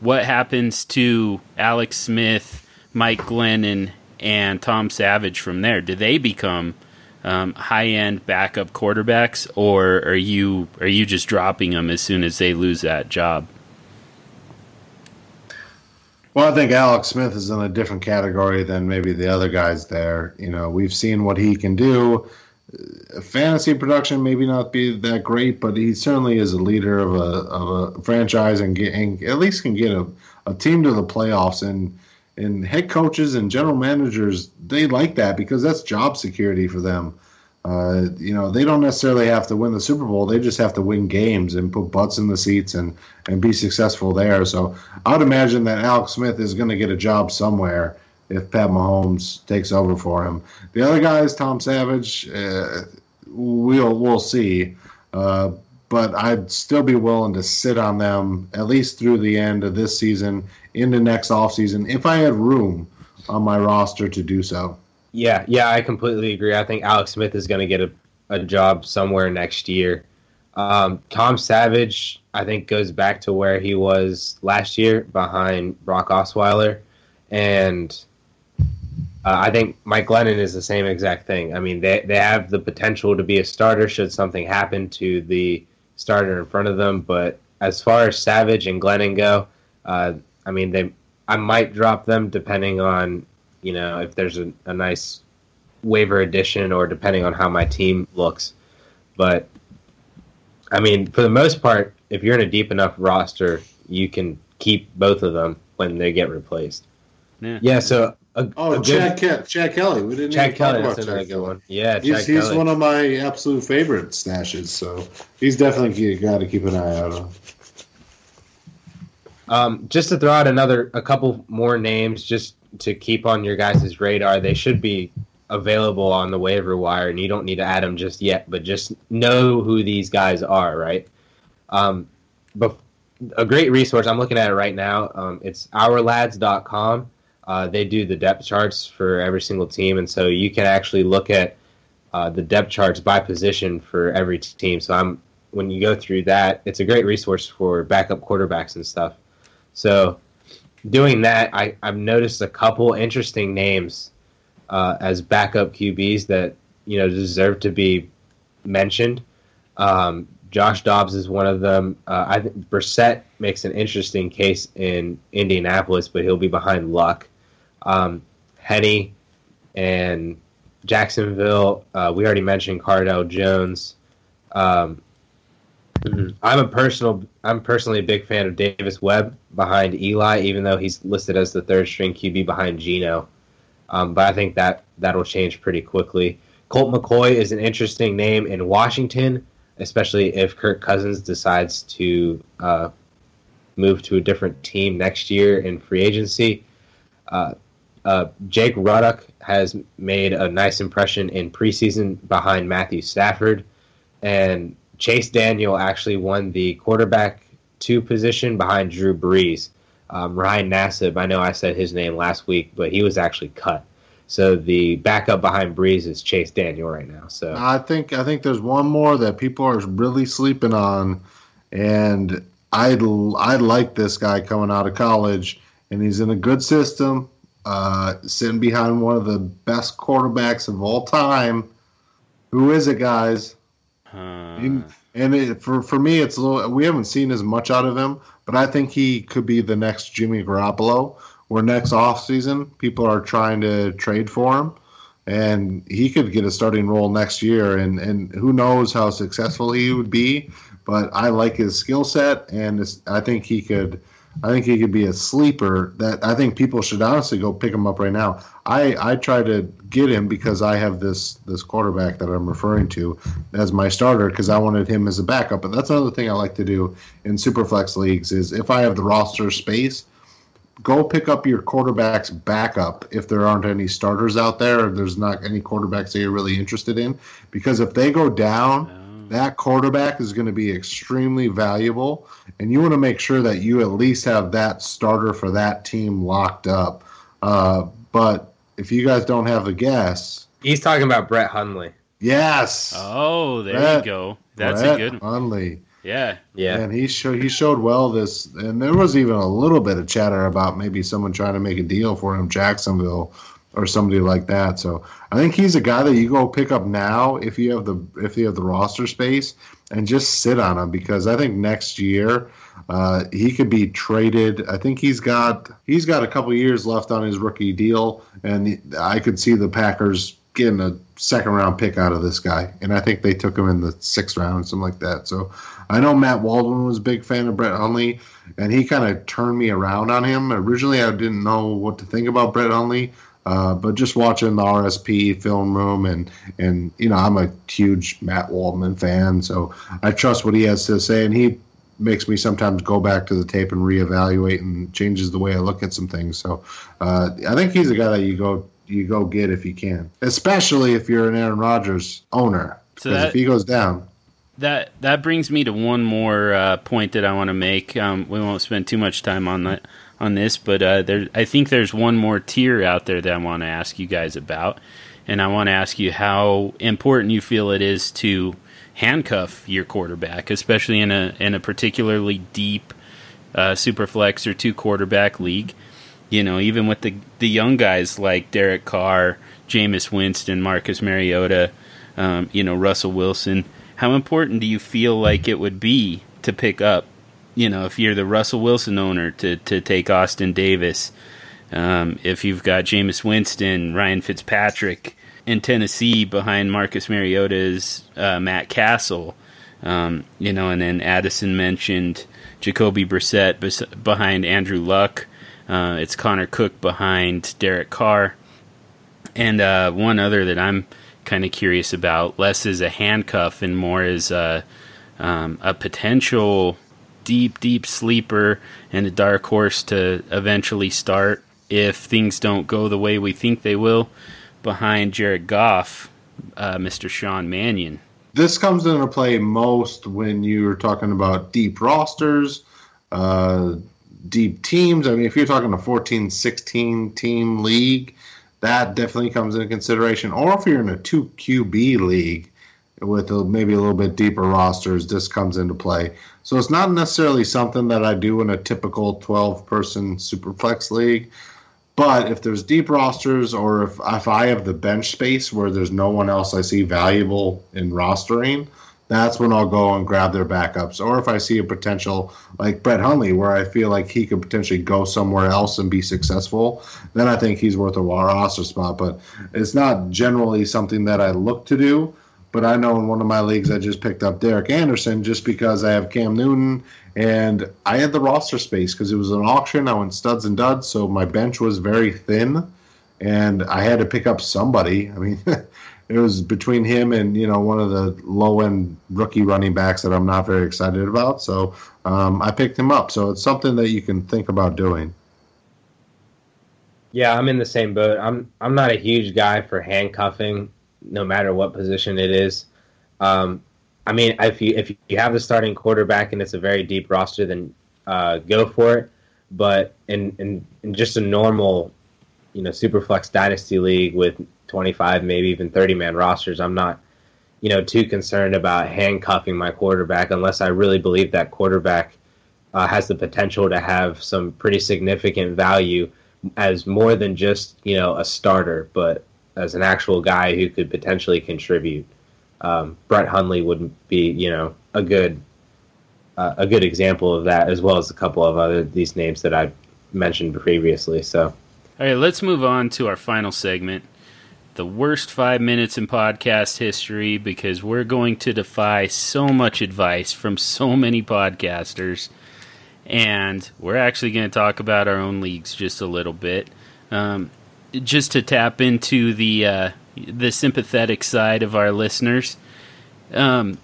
What happens to Alex Smith, Mike Glennon, and Tom Savage from there? Do they become um, high-end backup quarterbacks, or are you are you just dropping them as soon as they lose that job? Well, I think Alex Smith is in a different category than maybe the other guys there. You know, we've seen what he can do. Uh, Fantasy production maybe not be that great, but he certainly is a leader of a of a franchise and, get, and at least can get a, a team to the playoffs. And and head coaches and general managers they like that because that's job security for them. Uh, you know, they don't necessarily have to win the Super Bowl; they just have to win games and put butts in the seats and and be successful there. So I would imagine that Alex Smith is going to get a job somewhere if Pat Mahomes takes over for him. The other guys, Tom Savage, uh, we'll we'll see. Uh, but I'd still be willing to sit on them at least through the end of this season, into next offseason, if I had room on my roster to do so. Yeah, yeah, I completely agree. I think Alex Smith is going to get a, a job somewhere next year. Um, Tom Savage, I think, goes back to where he was last year behind Brock Osweiler. And uh, I think Mike Glennon is the same exact thing. I mean, they, they have the potential to be a starter should something happen to the starter in front of them. But as far as Savage and Glennon go, uh, I mean, they I might drop them depending on you know, if there's a, a nice waiver addition or depending on how my team looks. But I mean, for the most part, if you're in a deep enough roster, you can keep both of them when they get replaced. Yeah. Yeah, so a, Oh, a good- Chad, Ke- Chad Kelly. We didn't Chad even talk Kelly, about that's Chad Kelly. one. Yeah, He's, Chad he's Kelly. one of my absolute favorite stashes, so he's definitely got to keep an eye out on. Um, just to throw out another, a couple more names, just to keep on your guys' radar. They should be available on the waiver wire, and you don't need to add them just yet. But just know who these guys are, right? Um, but a great resource. I'm looking at it right now. Um, it's ourlads.com. Uh, they do the depth charts for every single team, and so you can actually look at uh, the depth charts by position for every team. So I'm when you go through that, it's a great resource for backup quarterbacks and stuff. So doing that, I, I've noticed a couple interesting names uh, as backup QBs that you know deserve to be mentioned. Um, Josh Dobbs is one of them. Uh, I think Brissett makes an interesting case in Indianapolis, but he'll be behind Luck. Um, Henne and Jacksonville. Uh, we already mentioned Cardale Jones. Um, I'm a personal. I'm personally a big fan of Davis Webb behind Eli, even though he's listed as the third string QB behind Geno. Um, but I think that that'll change pretty quickly. Colt McCoy is an interesting name in Washington, especially if Kirk Cousins decides to uh, move to a different team next year in free agency. Uh, uh, Jake Rudock has made a nice impression in preseason behind Matthew Stafford, and Chase Daniel actually won the quarterback two position behind Drew Brees. Um, Ryan Nassib, I know I said his name last week, but he was actually cut. So the backup behind Brees is Chase Daniel right now. So I think I think there's one more that people are really sleeping on, and I I like this guy coming out of college, and he's in a good system, uh, sitting behind one of the best quarterbacks of all time. Who is it, guys? Uh, and it, for for me, it's a little. We haven't seen as much out of him, but I think he could be the next Jimmy Garoppolo. Where next off season, people are trying to trade for him, and he could get a starting role next year. And and who knows how successful he would be, but I like his skill set, and I think he could I think he could be a sleeper that I think people should honestly go pick him up right now. I I try to get him because I have this this quarterback that I'm referring to as my starter because I wanted him as a backup. But that's another thing I like to do in superflex leagues is if I have the roster space, go pick up your quarterback's backup if there aren't any starters out there or there's not any quarterbacks that you're really interested in because if they go down that quarterback is going to be extremely valuable, and you want to make sure that you at least have that starter for that team locked up. Uh, but if you guys don't have a guess, he's talking about Brett Hundley. Yes. Oh, there Brett, you go. That's Brett a good one. Hundley. Yeah. Yeah. And he showed he showed well this, and there was even a little bit of chatter about maybe someone trying to make a deal for him, Jacksonville or somebody like that. So I think he's a guy that you go pick up now if you have the if you have the roster space and just sit on him because I think next year uh, he could be traded. I think he's got he's got a couple years left on his rookie deal, and I could see the Packers getting a second round pick out of this guy, and I think they took him in the sixth round, something like that. So I know Matt Waldman was a big fan of Brett Hundley, and he kind of turned me around on him. Originally, I didn't know what to think about Brett Hundley. Uh, but just watching the RSP film room and and you know I'm a huge Matt Waldman fan, so I trust what he has to say, and he makes me sometimes go back to the tape and reevaluate and changes the way I look at some things. So uh, I think he's a guy that you go you go get if you can, especially if you're an Aaron Rodgers owner. So that, if he goes down, that that brings me to one more uh, point that I want to make. Um, we won't spend too much time on that on this, but uh, there, I think there's one more tier out there that I want to ask you guys about, and I want to ask you how important you feel it is to handcuff your quarterback, especially in a in a particularly deep uh, super flex or two quarterback league. You know, even with the the young guys like Derek Carr, Jameis Winston, Marcus Mariota, um, you know Russell Wilson. How important do you feel like it would be to pick up you know, if you're the Russell Wilson owner, to to take Austin Davis. Um, if you've got Jameis Winston, Ryan Fitzpatrick in Tennessee behind Marcus Mariota's uh, Matt Cassel, um, you know, and then Addison mentioned Jacoby Brissett bes- behind Andrew Luck. Uh, it's Connor Cook behind Derek Carr, and uh, one other that I'm kind of curious about. Less is a handcuff and more is a, um, a potential deep, deep sleeper and a dark horse to eventually start if things don't go the way we think they will behind Jared Goff, uh, Mr. Sean Mannion. This comes into play most when you're talking about deep rosters, uh, deep teams. I mean, if you're talking a 14, 16 team league, that definitely comes into consideration. Or if you're in a 2 QB league with a, maybe a little bit deeper rosters, this comes into play. So it's not necessarily something that I do in a typical 12 person superflex league. But if there's deep rosters or if, if I have the bench space where there's no one else I see valuable in rostering, that's when I'll go and grab their backups. Or if I see a potential like Brett Hundley where I feel like he could potentially go somewhere else and be successful, then I think he's worth a roster spot. But it's not generally something that I look to do. But I know in one of my leagues I just picked up Derek Anderson just because I have Cam Newton and I had the roster space because it was an auction. I went studs and duds, so my bench was very thin, and I had to pick up somebody. I mean, [laughs] it was between him and you know one of the low end rookie running backs that I'm not very excited about. So um, I picked him up. So it's something that you can think about doing. Yeah, I'm in the same boat. I'm I'm not a huge guy for handcuffing, no matter what position it is. Um, I mean, if you if you have the starting quarterback and it's a very deep roster, then uh, go for it. But in, in in just a normal, you know, superflex dynasty league with 25, maybe even 30 man rosters, I'm not, you know, too concerned about handcuffing my quarterback unless I really believe that quarterback uh, has the potential to have some pretty significant value as more than just you know a starter, but as an actual guy who could potentially contribute. Um, Brett Hundley would be you know a good uh, a good example of that, as well as a couple of other these names that I mentioned previously. So, all right, let's move on to our final segment the worst five minutes in podcast history because we're going to defy so much advice from so many podcasters. And we're actually going to talk about our own leagues just a little bit. Um, just to tap into the uh, the sympathetic side of our listeners. Um,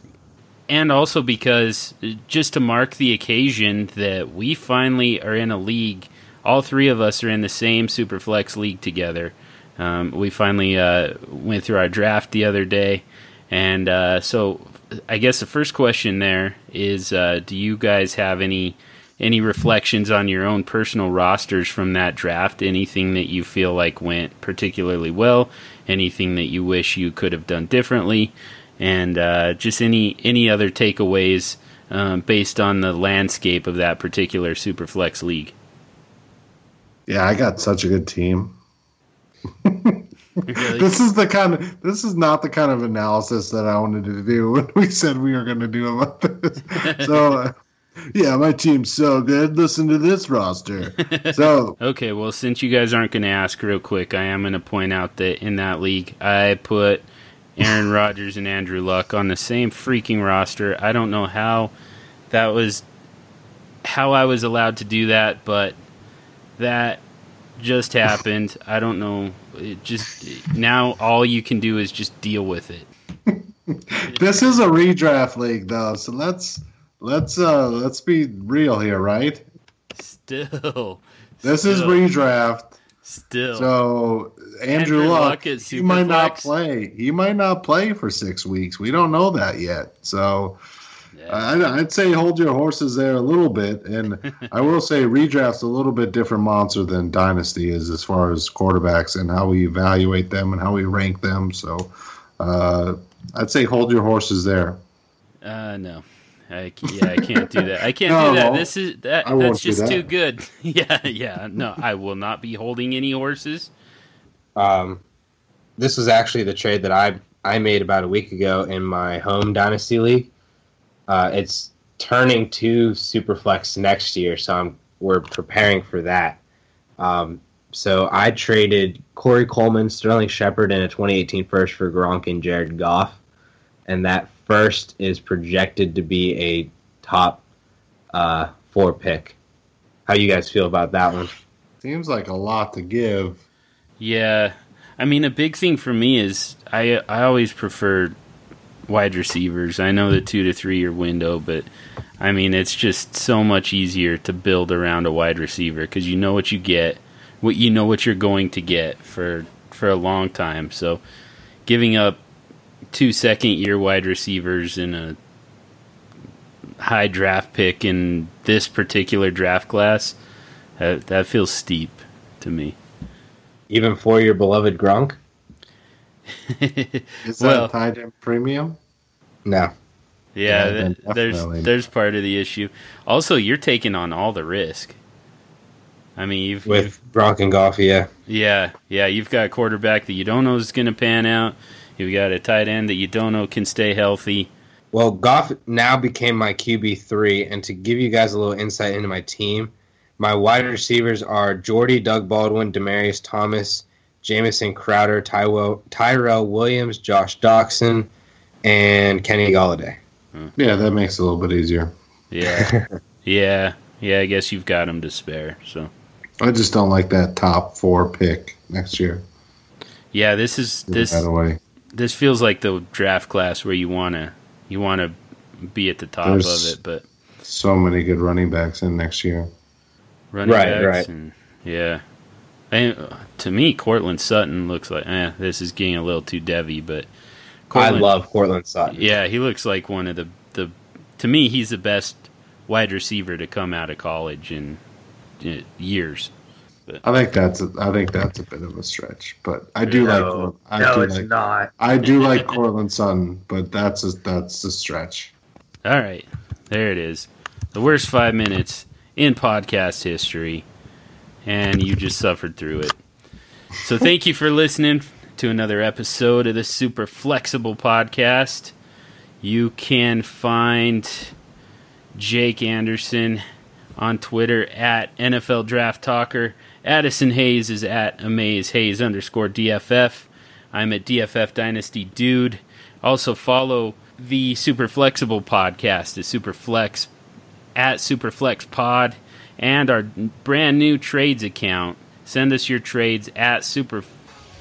and also because just to mark the occasion that we finally are in a league, all three of us are in the same Superflex league together. Um, we finally uh, went through our draft the other day, and uh, so I guess the first question there is: uh, Do you guys have any any reflections on your own personal rosters from that draft? Anything that you feel like went particularly well? Anything that you wish you could have done differently? And uh, just any any other takeaways um, based on the landscape of that particular Superflex league? Yeah, I got such a good team [laughs] really? This is the kind of this is not the kind of analysis that I wanted to do when we said we were going to do about this. [laughs] so, uh, yeah, my team's so good. Listen to this roster. [laughs] So, okay, well, since you guys aren't going to ask real quick, I am going to point out that in that league, I put Aaron [laughs] Rodgers and Andrew Luck on the same freaking roster. I don't know how that was how I was allowed to do that, but that just happened. [laughs] I don't know. It just now all you can do is just deal with it. this is a redraft league though, so let's let's uh let's be real here, right? Still. This still, is redraft. Still. So Andrew, Andrew Luck, Luck he might not play. He might not play for six weeks. We don't know that yet. So I, would say hold your horses there a little bit, and I will say redraft's a little bit different monster than dynasty is as far as quarterbacks and how we evaluate them and how we rank them. So uh, I'd say hold your horses there. Uh, no. I, yeah, I can't do that. I can't no, do that. This is that. That's just that. too good. [laughs] yeah, yeah. No, I will not be holding any horses. Um, this was actually the trade that I I made about a week ago in my home dynasty league. Uh, it's turning to Superflex next year, so I'm, we're preparing for that. Um, so I traded Corey Coleman, Sterling Shepard, and a 2018 first for Gronk and Jared Goff, and that first is projected to be a top uh, four pick. How you guys feel about that one? Seems like a lot to give. Yeah, I mean, a big thing for me is I I always prefer wide receivers. I know the two to three year window, but I mean it's just so much easier to build around a wide receiver because you know what you get, what you know what you're going to get for for a long time. So giving up two second year wide receivers in a high draft pick in this particular draft class, that, that feels steep to me. Even for your beloved Gronk? [laughs] Is well, that tight end premium? No. Yeah, yeah th- there's there's part of the issue. Also, you're taking on all the risk. I mean, you've with you've, Gronk and Goff, yeah, yeah, yeah. You've got a quarterback that you don't know is going to pan out. You've got a tight end that you don't know can stay healthy. Well, Goff now became my QB three, and to give you guys a little insight into my team, my wide receivers are Jordy, Doug Baldwin, Demaryius Thomas, Jamison Crowder, Tyrell, Tyrell Williams, Josh Doctson, and Kenny Golladay. Hmm. Yeah, that makes it a little bit easier. Yeah, [laughs] yeah, yeah. I guess you've got him to spare. So I just don't like that top four pick next year. Yeah, this is this. By the way, this feels like the draft class where you wanna you wanna be at the top There's- of it, but So many good running backs in next year. running Right, backs right. and yeah. And, uh, to me, Courtland Sutton looks like eh, this is getting a little too devy, but I love Courtland Sutton. Yeah, he looks like one of the the. To me, he's the best wide receiver to come out of college in uh, years. I think that's a, I think that's a bit of a stretch, but I do like No, I no, do it's like not. I do like Courtland Sutton, but that's a, that's a stretch. All right, there it is. The worst five minutes in podcast history, and you just suffered through it. So thank you for listening to another episode of the Super Flexible Podcast. You can find Jake Anderson on Twitter at NFL Draft Talker. Addison Hayes is at Amaze Hayes underscore DFF. I'm at DFF Dynasty Dude. Also follow the Super Flexible podcast, the Superflex at Superflex Pod, and our brand new trades account. Send us your trades at Super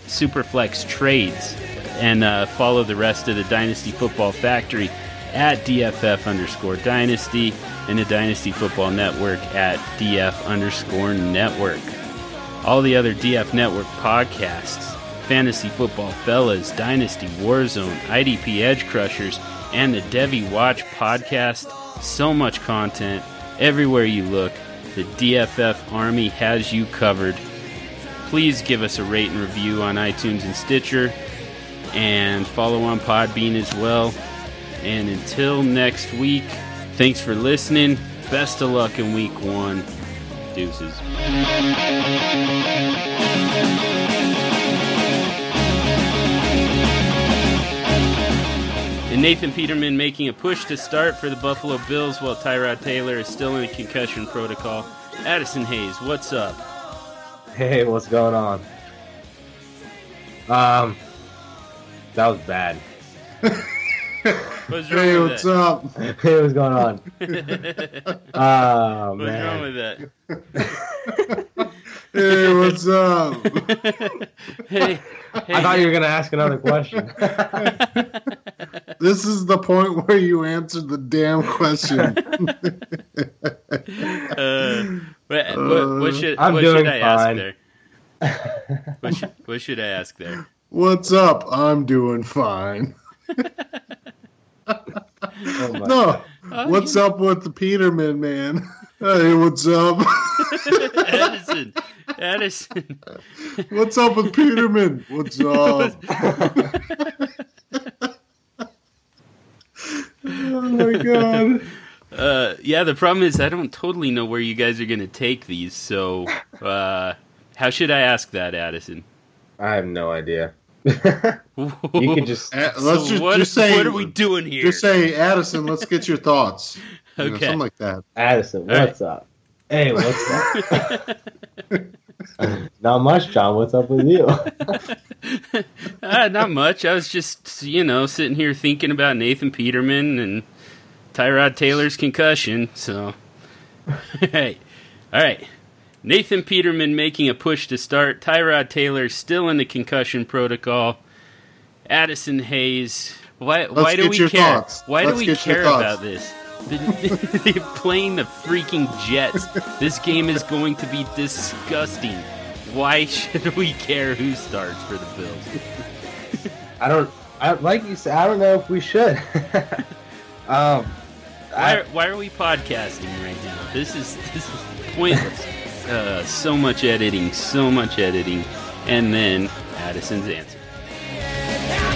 Superflex Trades, and uh, follow the rest of the Dynasty Football Factory at DFF underscore Dynasty and the Dynasty Football Network at DF underscore Network. All the other DF Network podcasts, Fantasy Football Fellas, Dynasty Warzone, IDP Edge Crushers, and the Devy Watch podcast. So much content everywhere you look. The DFF Army has you covered. Please give us a rate and review on iTunes and Stitcher, and follow on Podbean as well. And until next week, thanks for listening. Best of luck in week one. Deuces. And Nathan Peterman making a push to start for the Buffalo Bills while Tyrod Taylor is still in the concussion protocol. Addison Hayes, what's up? Hey, what's going on? Um, that was bad. [laughs] [laughs] What's wrong Hey, with what's that? up? [laughs] hey, what's going on? Oh [laughs] What's wrong man. with that? Hey, what's up? hey, hey, I thought you were gonna ask another question. This is the point where you answered the damn question. uh, what, what, what should, I'm what doing should I fine. ask there? What should, what should I ask there? What's up? I'm doing fine. Oh my- No, what's up with the Peterman man? Hey, what's up? [laughs] Addison, Addison. What's up with Peterman? What's [laughs] up? [laughs] oh my god. Uh, yeah, the problem is I don't totally know where you guys are going to take these. So, uh, how should I ask that, Addison? I have no idea. You [laughs] You could [laughs] just Uh, let's just, what, just say what are we doing here? Just say, Addison. Let's get your thoughts. [laughs] You know, Okay. something like that. Addison, All what's up? Hey, what's up? Not much, John. What's up with you? uh, not much. I was just, you know, sitting here thinking about Nathan Peterman and Tyrod Taylor's concussion. So, hey, all right. Nathan Peterman making a push to start. Tyrod Taylor still in the concussion protocol. Addison Hayes. Why? why do we care? thoughts. Why Let's do we care about this? The- They're playing [laughs] the freaking Jets. This game is going to be disgusting. Why should we care who starts for the Bills? I don't. I like you said. I don't know if we should. [laughs] um, Why, I, why are we podcasting right now? This is this is pointless uh, so much editing, so much editing, and then Addison's answer.